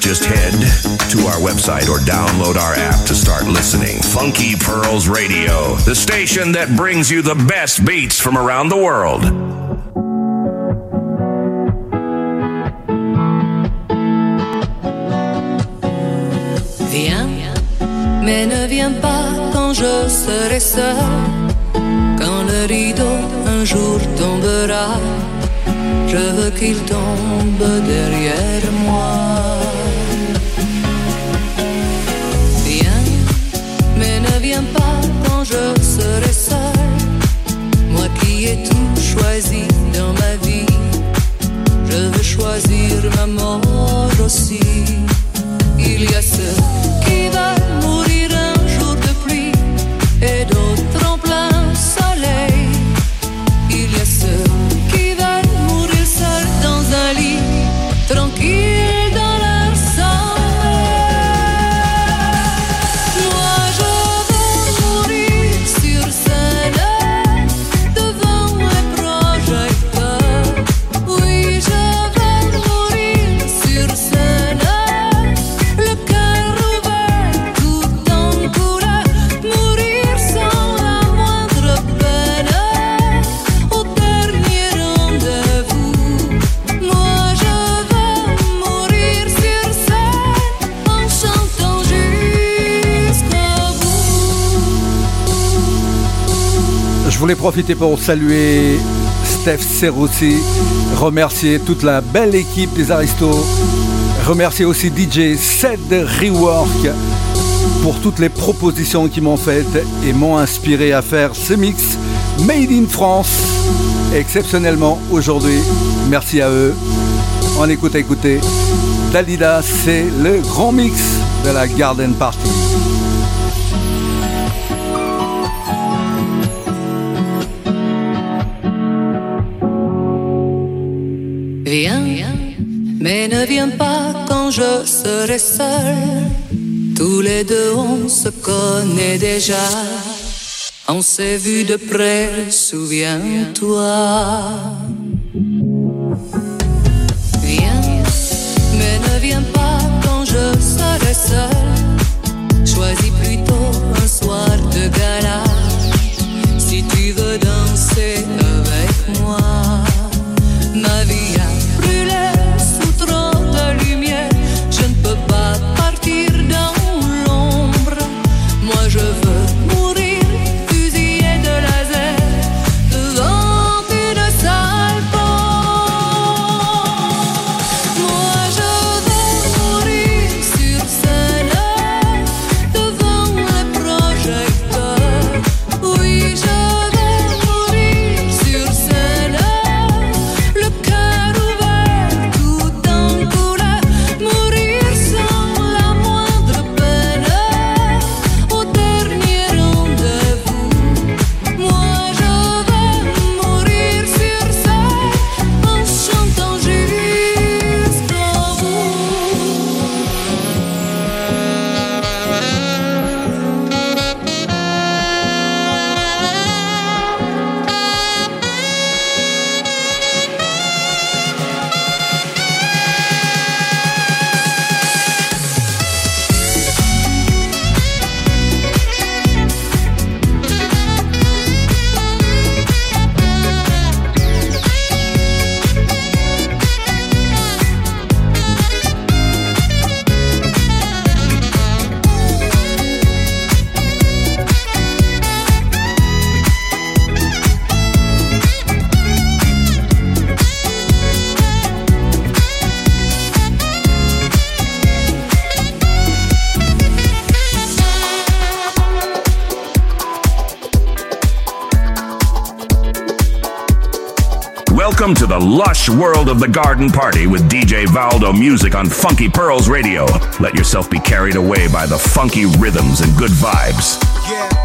Just head to our website or download our app to start listening. Funky Pearls Radio, the station that brings you the best beats from around the world. Mais ne viens pas quand je serai seul. Quand le rideau un jour tombera, je veux qu'il tombe derrière moi. Viens, mais ne viens pas quand je serai seul. Moi qui ai tout choisi dans ma vie, je veux choisir ma mort aussi. Il y a ceux voulais profiter pour saluer Steph Serossi, remercier toute la belle équipe des Aristos, remercier aussi DJ Sed Rework pour toutes les propositions qu'ils m'ont faites et m'ont inspiré à faire ce mix Made in France exceptionnellement aujourd'hui. Merci à eux. On écoute, écoutez. Dalida, c'est le grand mix de la Garden Party. Je serai seul. Tous les deux on se connaît déjà. On s'est vu de près, souviens-toi. Viens, mais ne viens pas quand je serai seul. Choisis plutôt un soir de gala. Si tu veux danser World of the Garden Party with DJ Valdo Music on Funky Pearls Radio. Let yourself be carried away by the funky rhythms and good vibes. Yeah.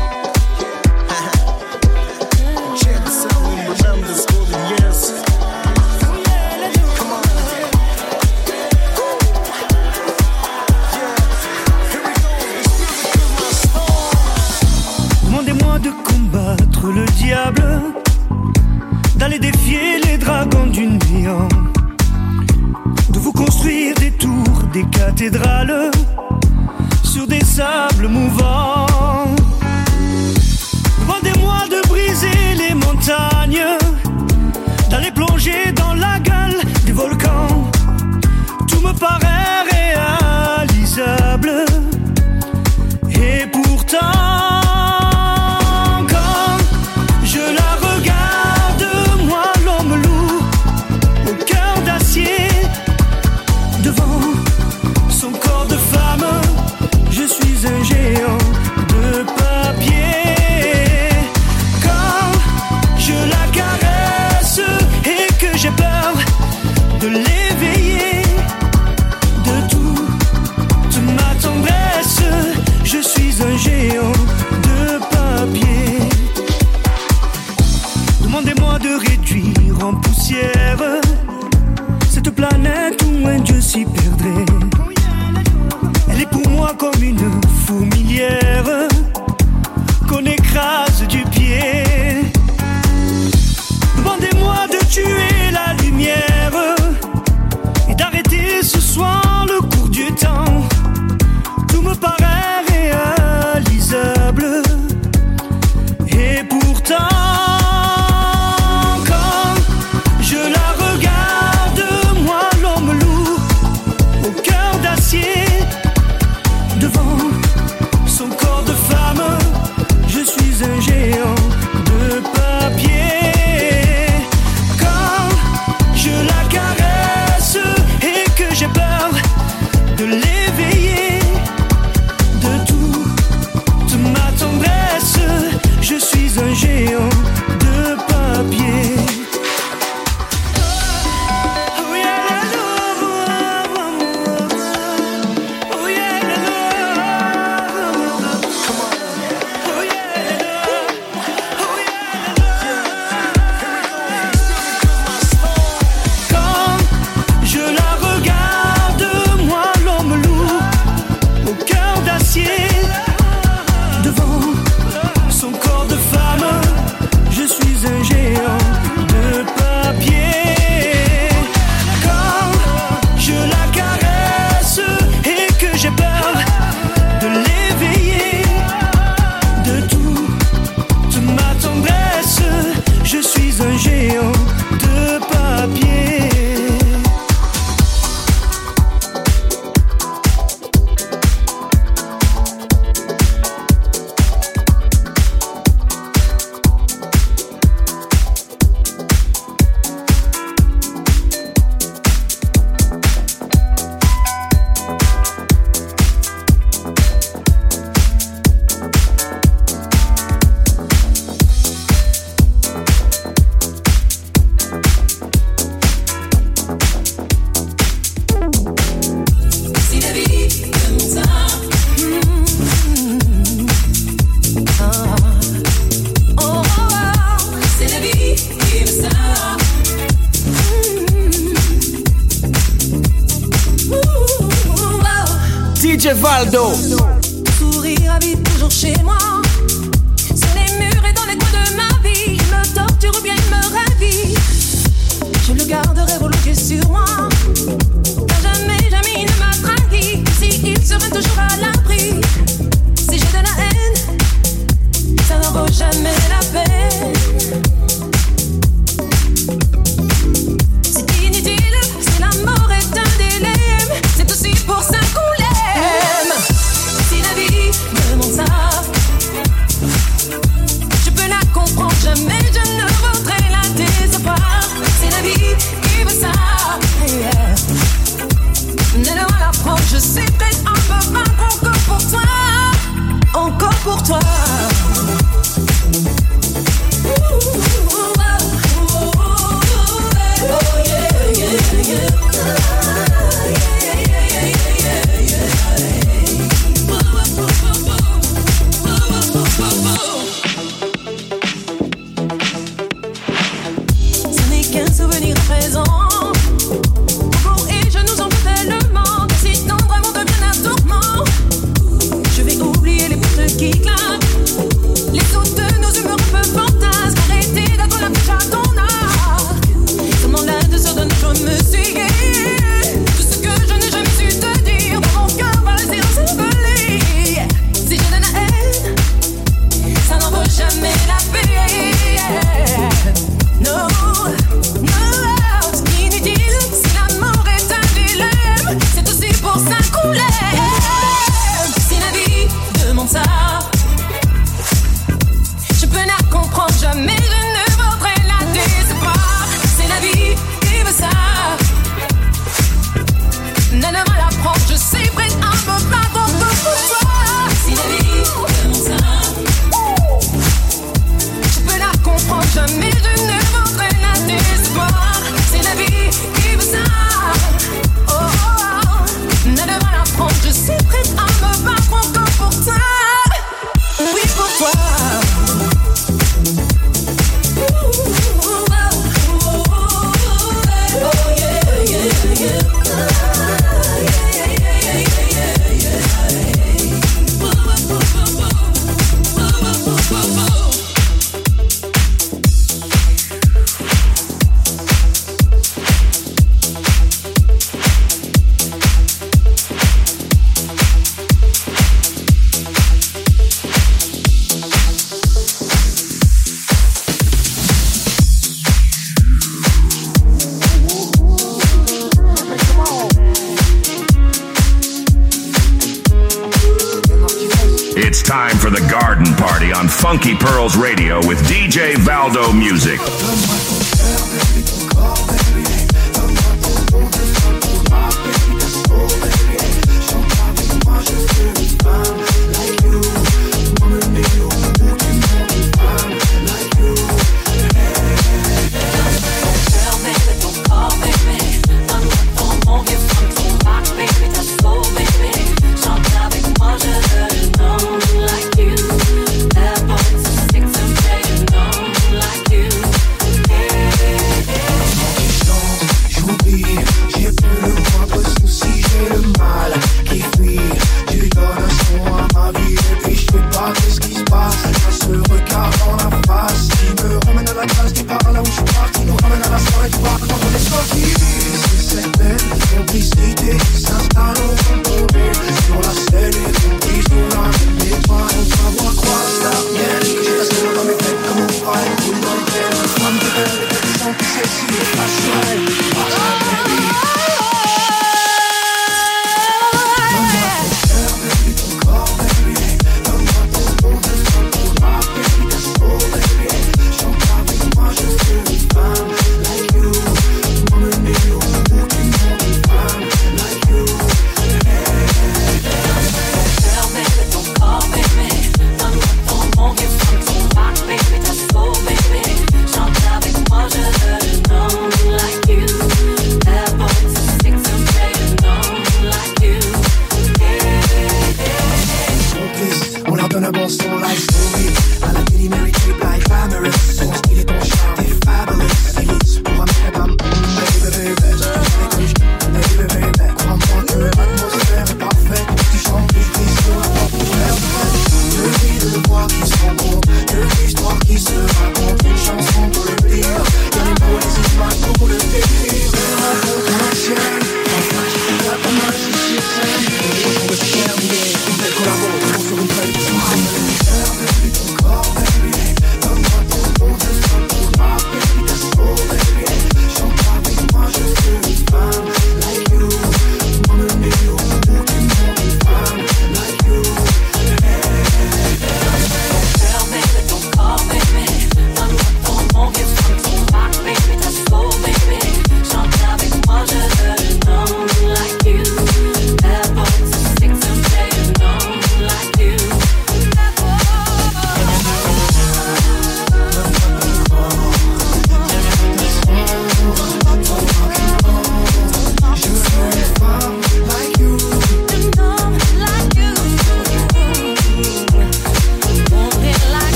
Funky Pearls Radio with DJ Valdo Music.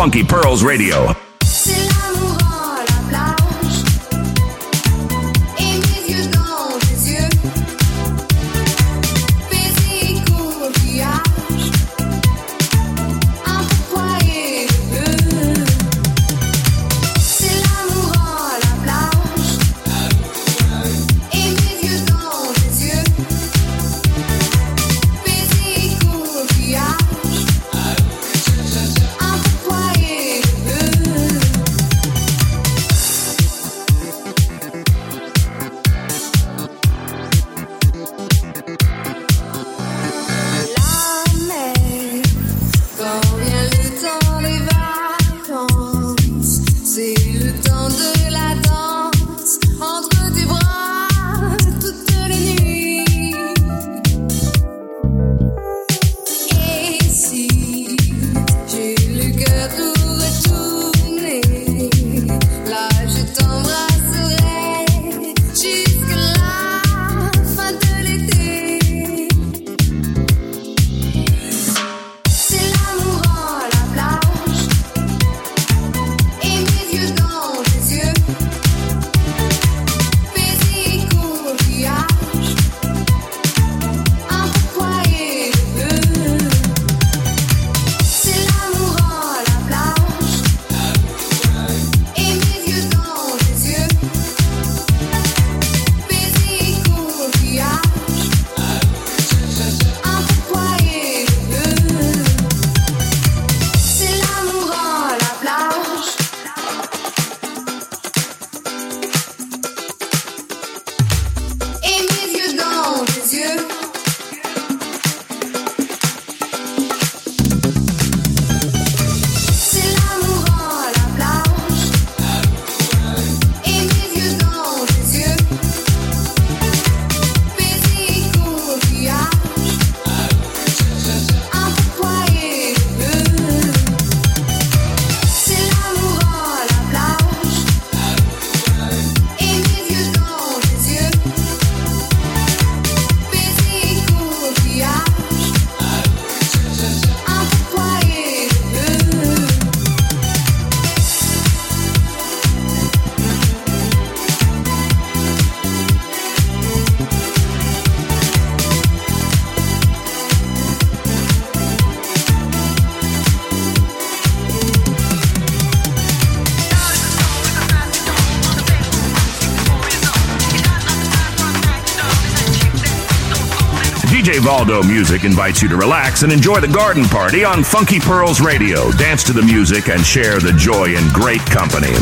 Funky Pearls Radio. Valdo Music invites you to relax and enjoy the garden party on Funky Pearls Radio. Dance to the music and share the joy in great company.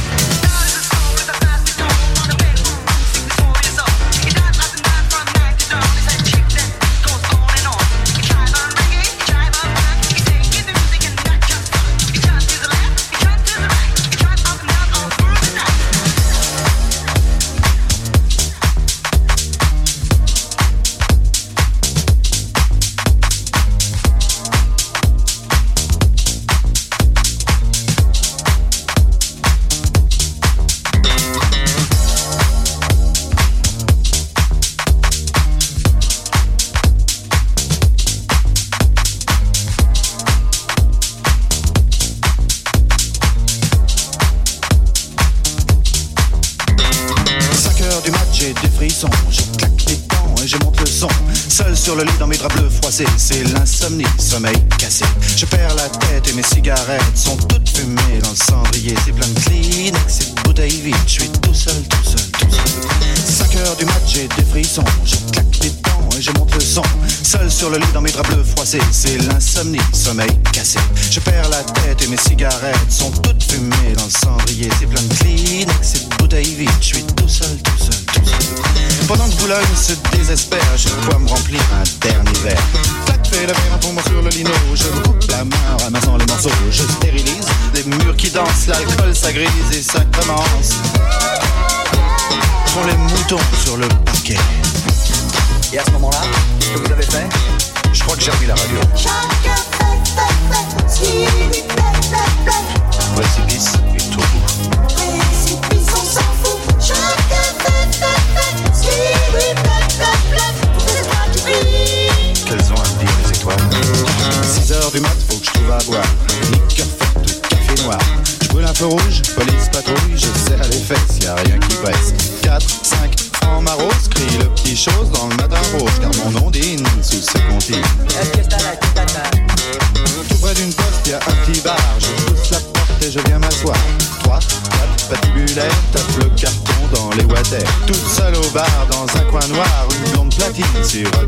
Sommeil cassé. Je perds la tête et mes cigarettes sont toutes fumées dans le cendrier. C'est plein de Kleenex, c'est de bouteilles vides. Je suis tout seul, tout seul, tout seul. Pendant que Boulogne se désespère, je dois me remplir un dernier verre. Clac fait la verre pour moi sur le lino. Je me coupe la main en ramassant les morceaux. Je stérilise les murs qui dansent, l'alcool ça grise et ça commence. Sont les moutons sur le parquet. Et à ce moment-là, qu'est-ce que vous avez fait? Je crois que j'ai remis la radio. see you.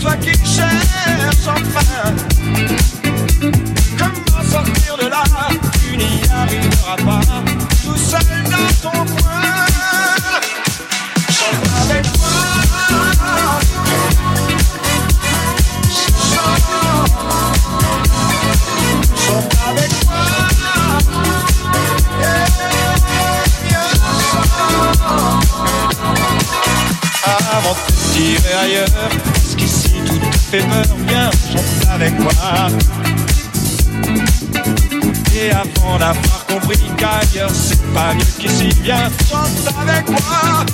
toi qui cherches enfin comment sortir de là, tu n'y arriveras pas, tout seul dans ton coin. Chante avec moi. Chante avec moi. Avant de tirer ailleurs, fait peur, viens, chante avec moi. Et avant d'avoir compris qu'ailleurs c'est pas mieux qu'ici, viens, chante avec moi.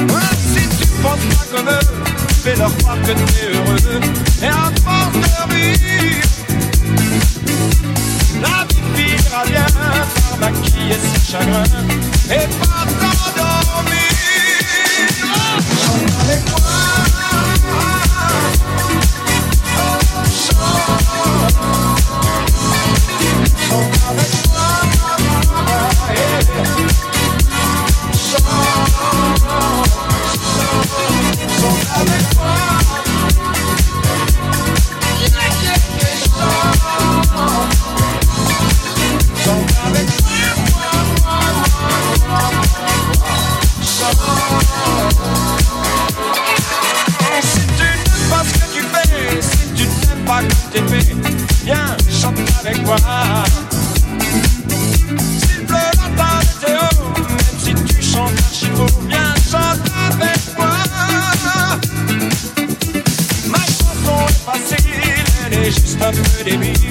Ouais, si tu penses pas comme eux, fais-leur croire que t'es heureux. Et à force de rire, la vie finira bien par maquiller ses chagrins et par Si juste un peu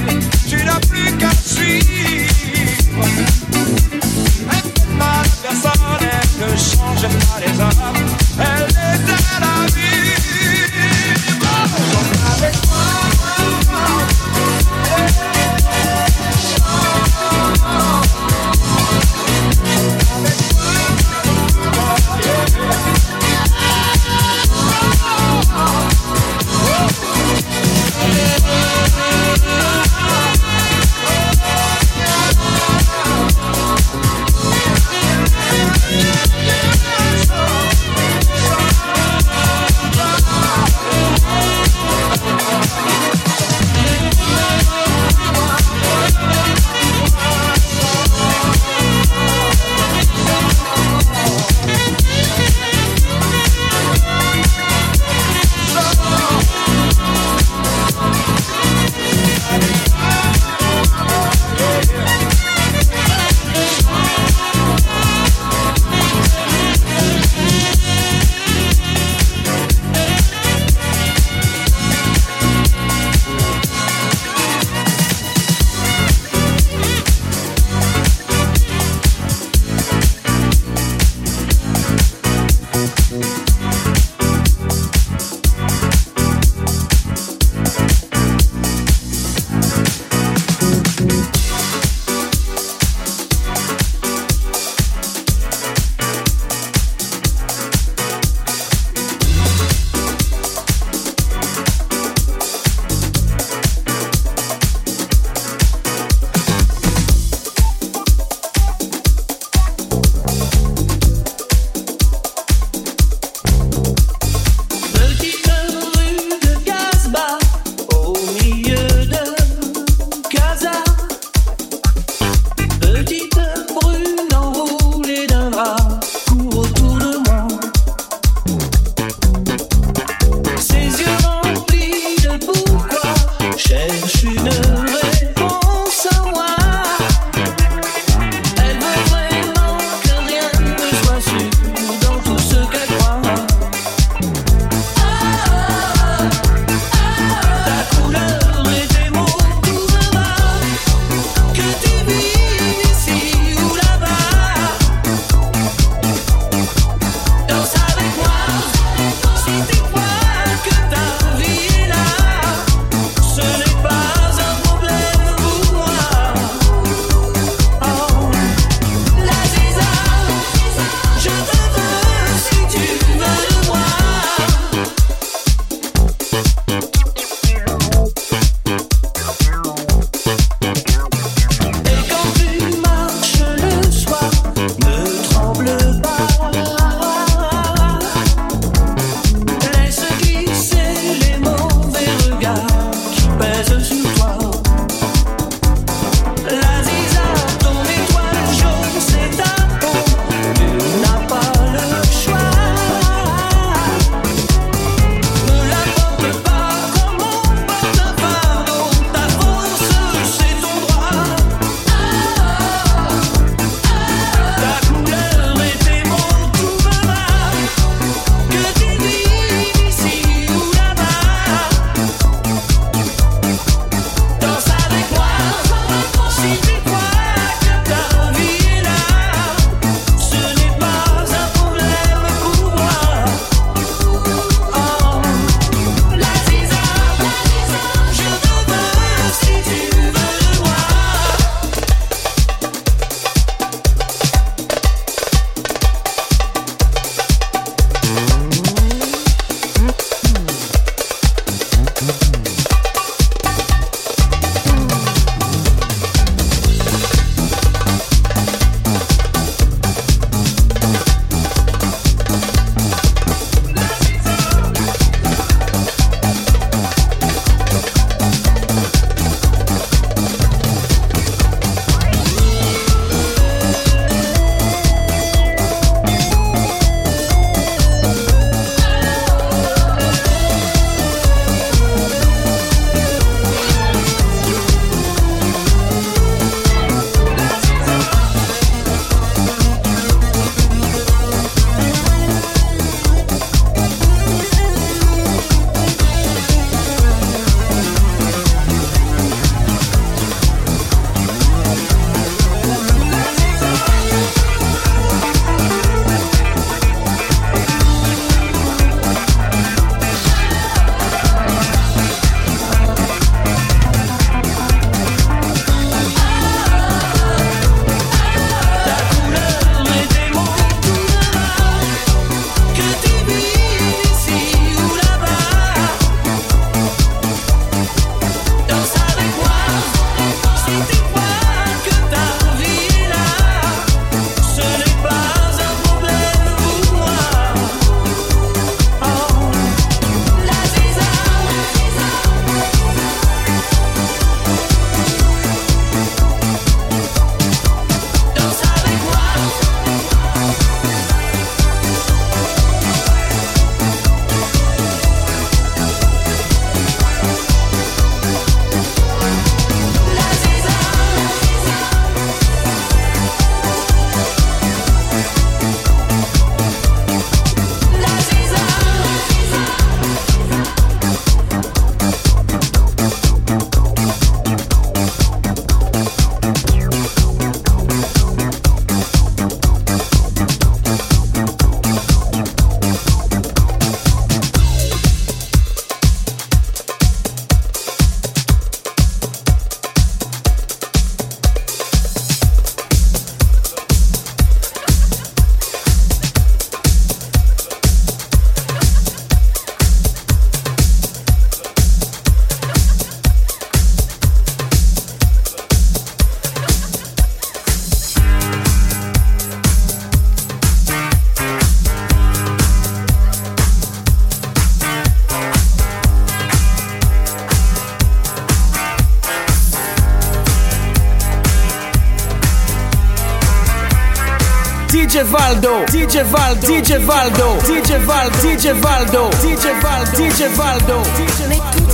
Valdo, DJ Valdo, DJ Valdo, DJ Valdo, DJ Valdo, DJ Valdo, DJ Valdo. DJ Valdo.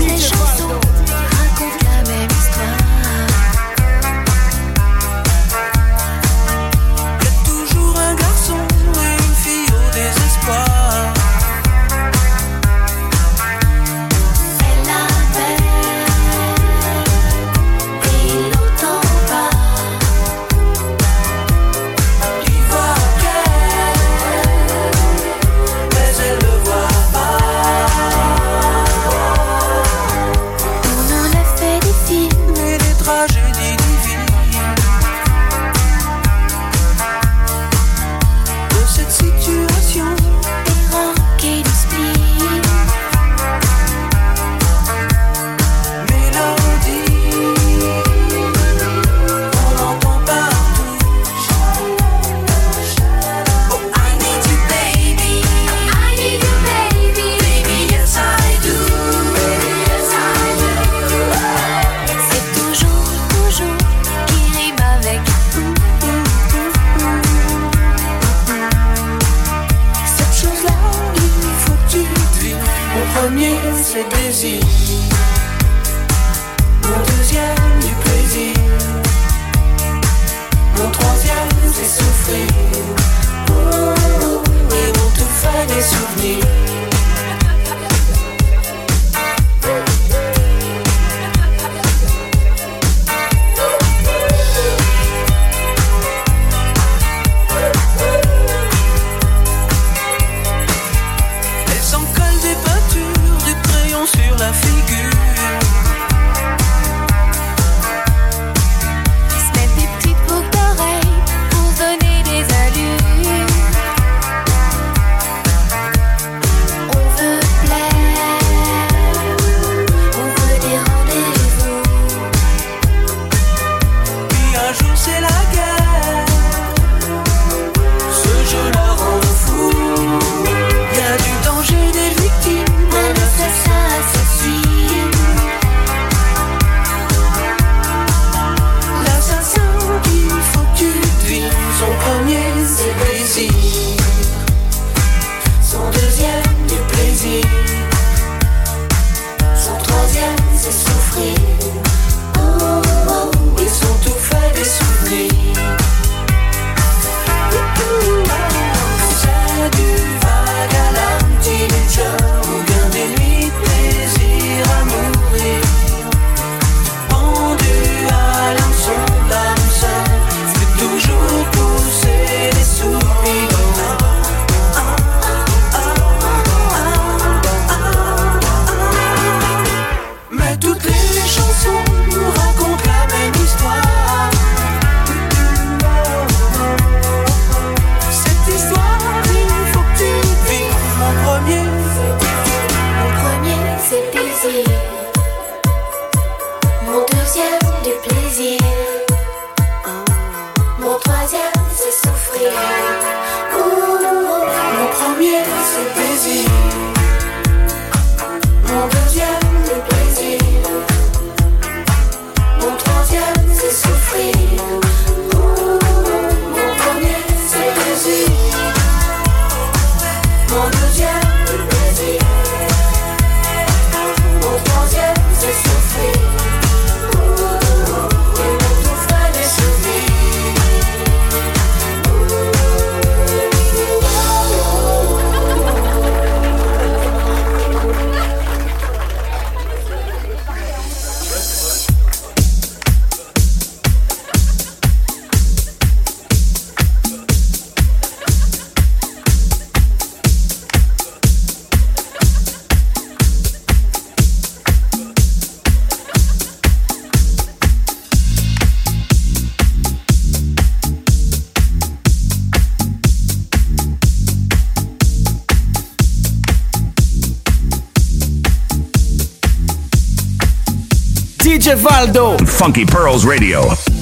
Funky Pearls Radio.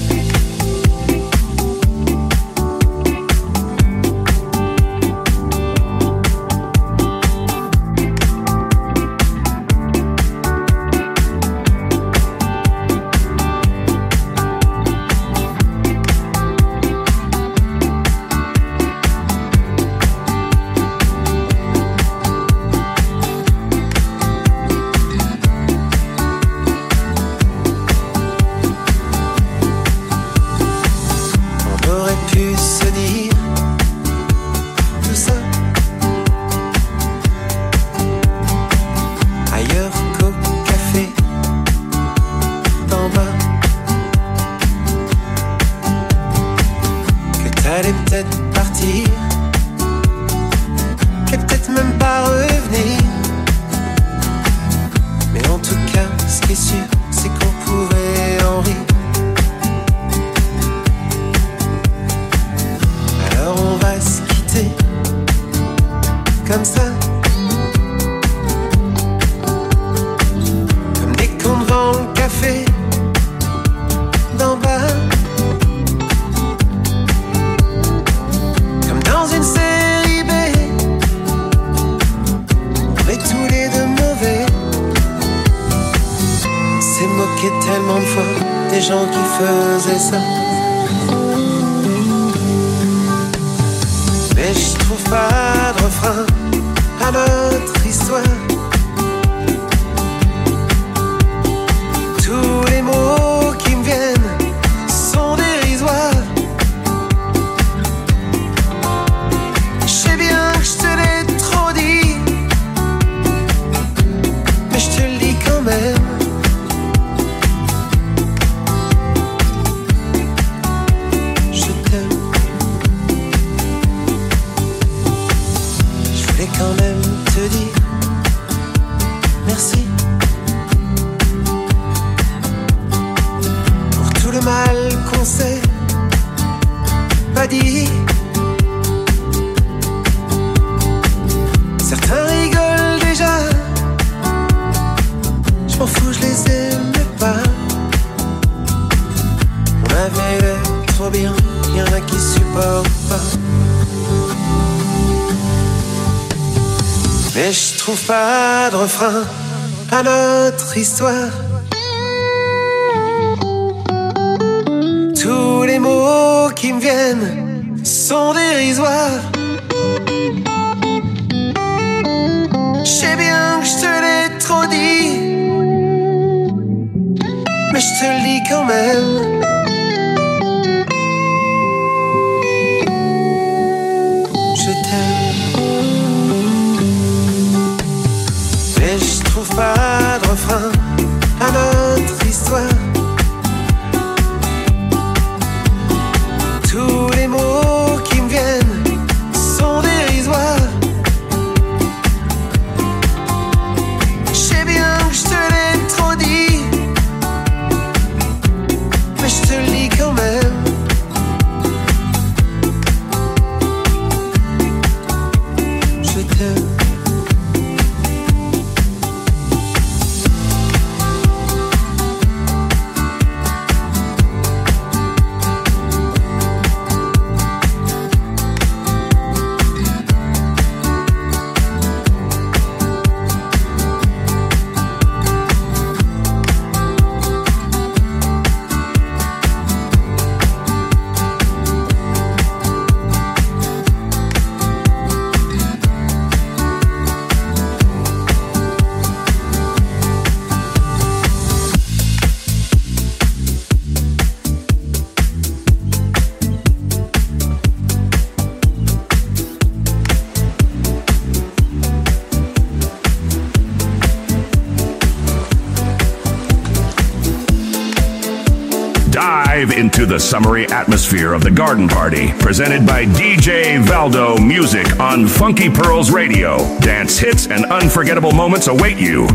summery atmosphere of the garden party, presented by DJ Valdo Music on Funky Pearls Radio. Dance hits and unforgettable moments await you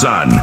sun.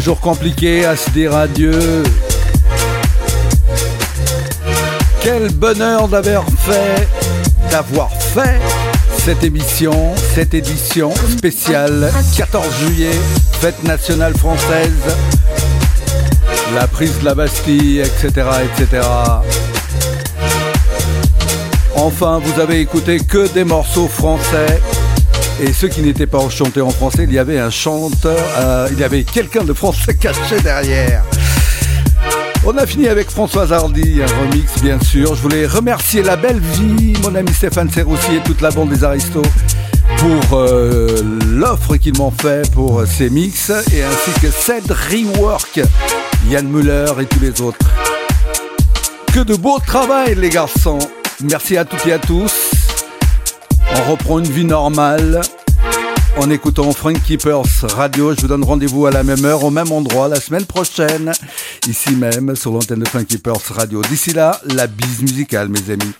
Toujours compliqué à se dire adieu. Quel bonheur d'avoir fait, d'avoir fait cette émission, cette édition spéciale 14 juillet, fête nationale française, la prise de la Bastille, etc., etc. Enfin, vous avez écouté que des morceaux français. Et ceux qui n'étaient pas chantés en français, il y avait un chanteur, euh, il y avait quelqu'un de français [laughs] caché derrière. On a fini avec Françoise Hardy, un remix bien sûr. Je voulais remercier La Belle Vie, mon ami Stéphane Serroussi et toute la bande des Aristos pour euh, l'offre qu'ils m'ont fait pour ces mix et ainsi que Ced Rework, Yann Muller et tous les autres. Que de beau travail les garçons. Merci à toutes et à tous. On reprend une vie normale en écoutant Frank Keepers Radio. Je vous donne rendez-vous à la même heure, au même endroit, la semaine prochaine, ici même, sur l'antenne de Frank Keepers Radio. D'ici là, la bise musicale, mes amis.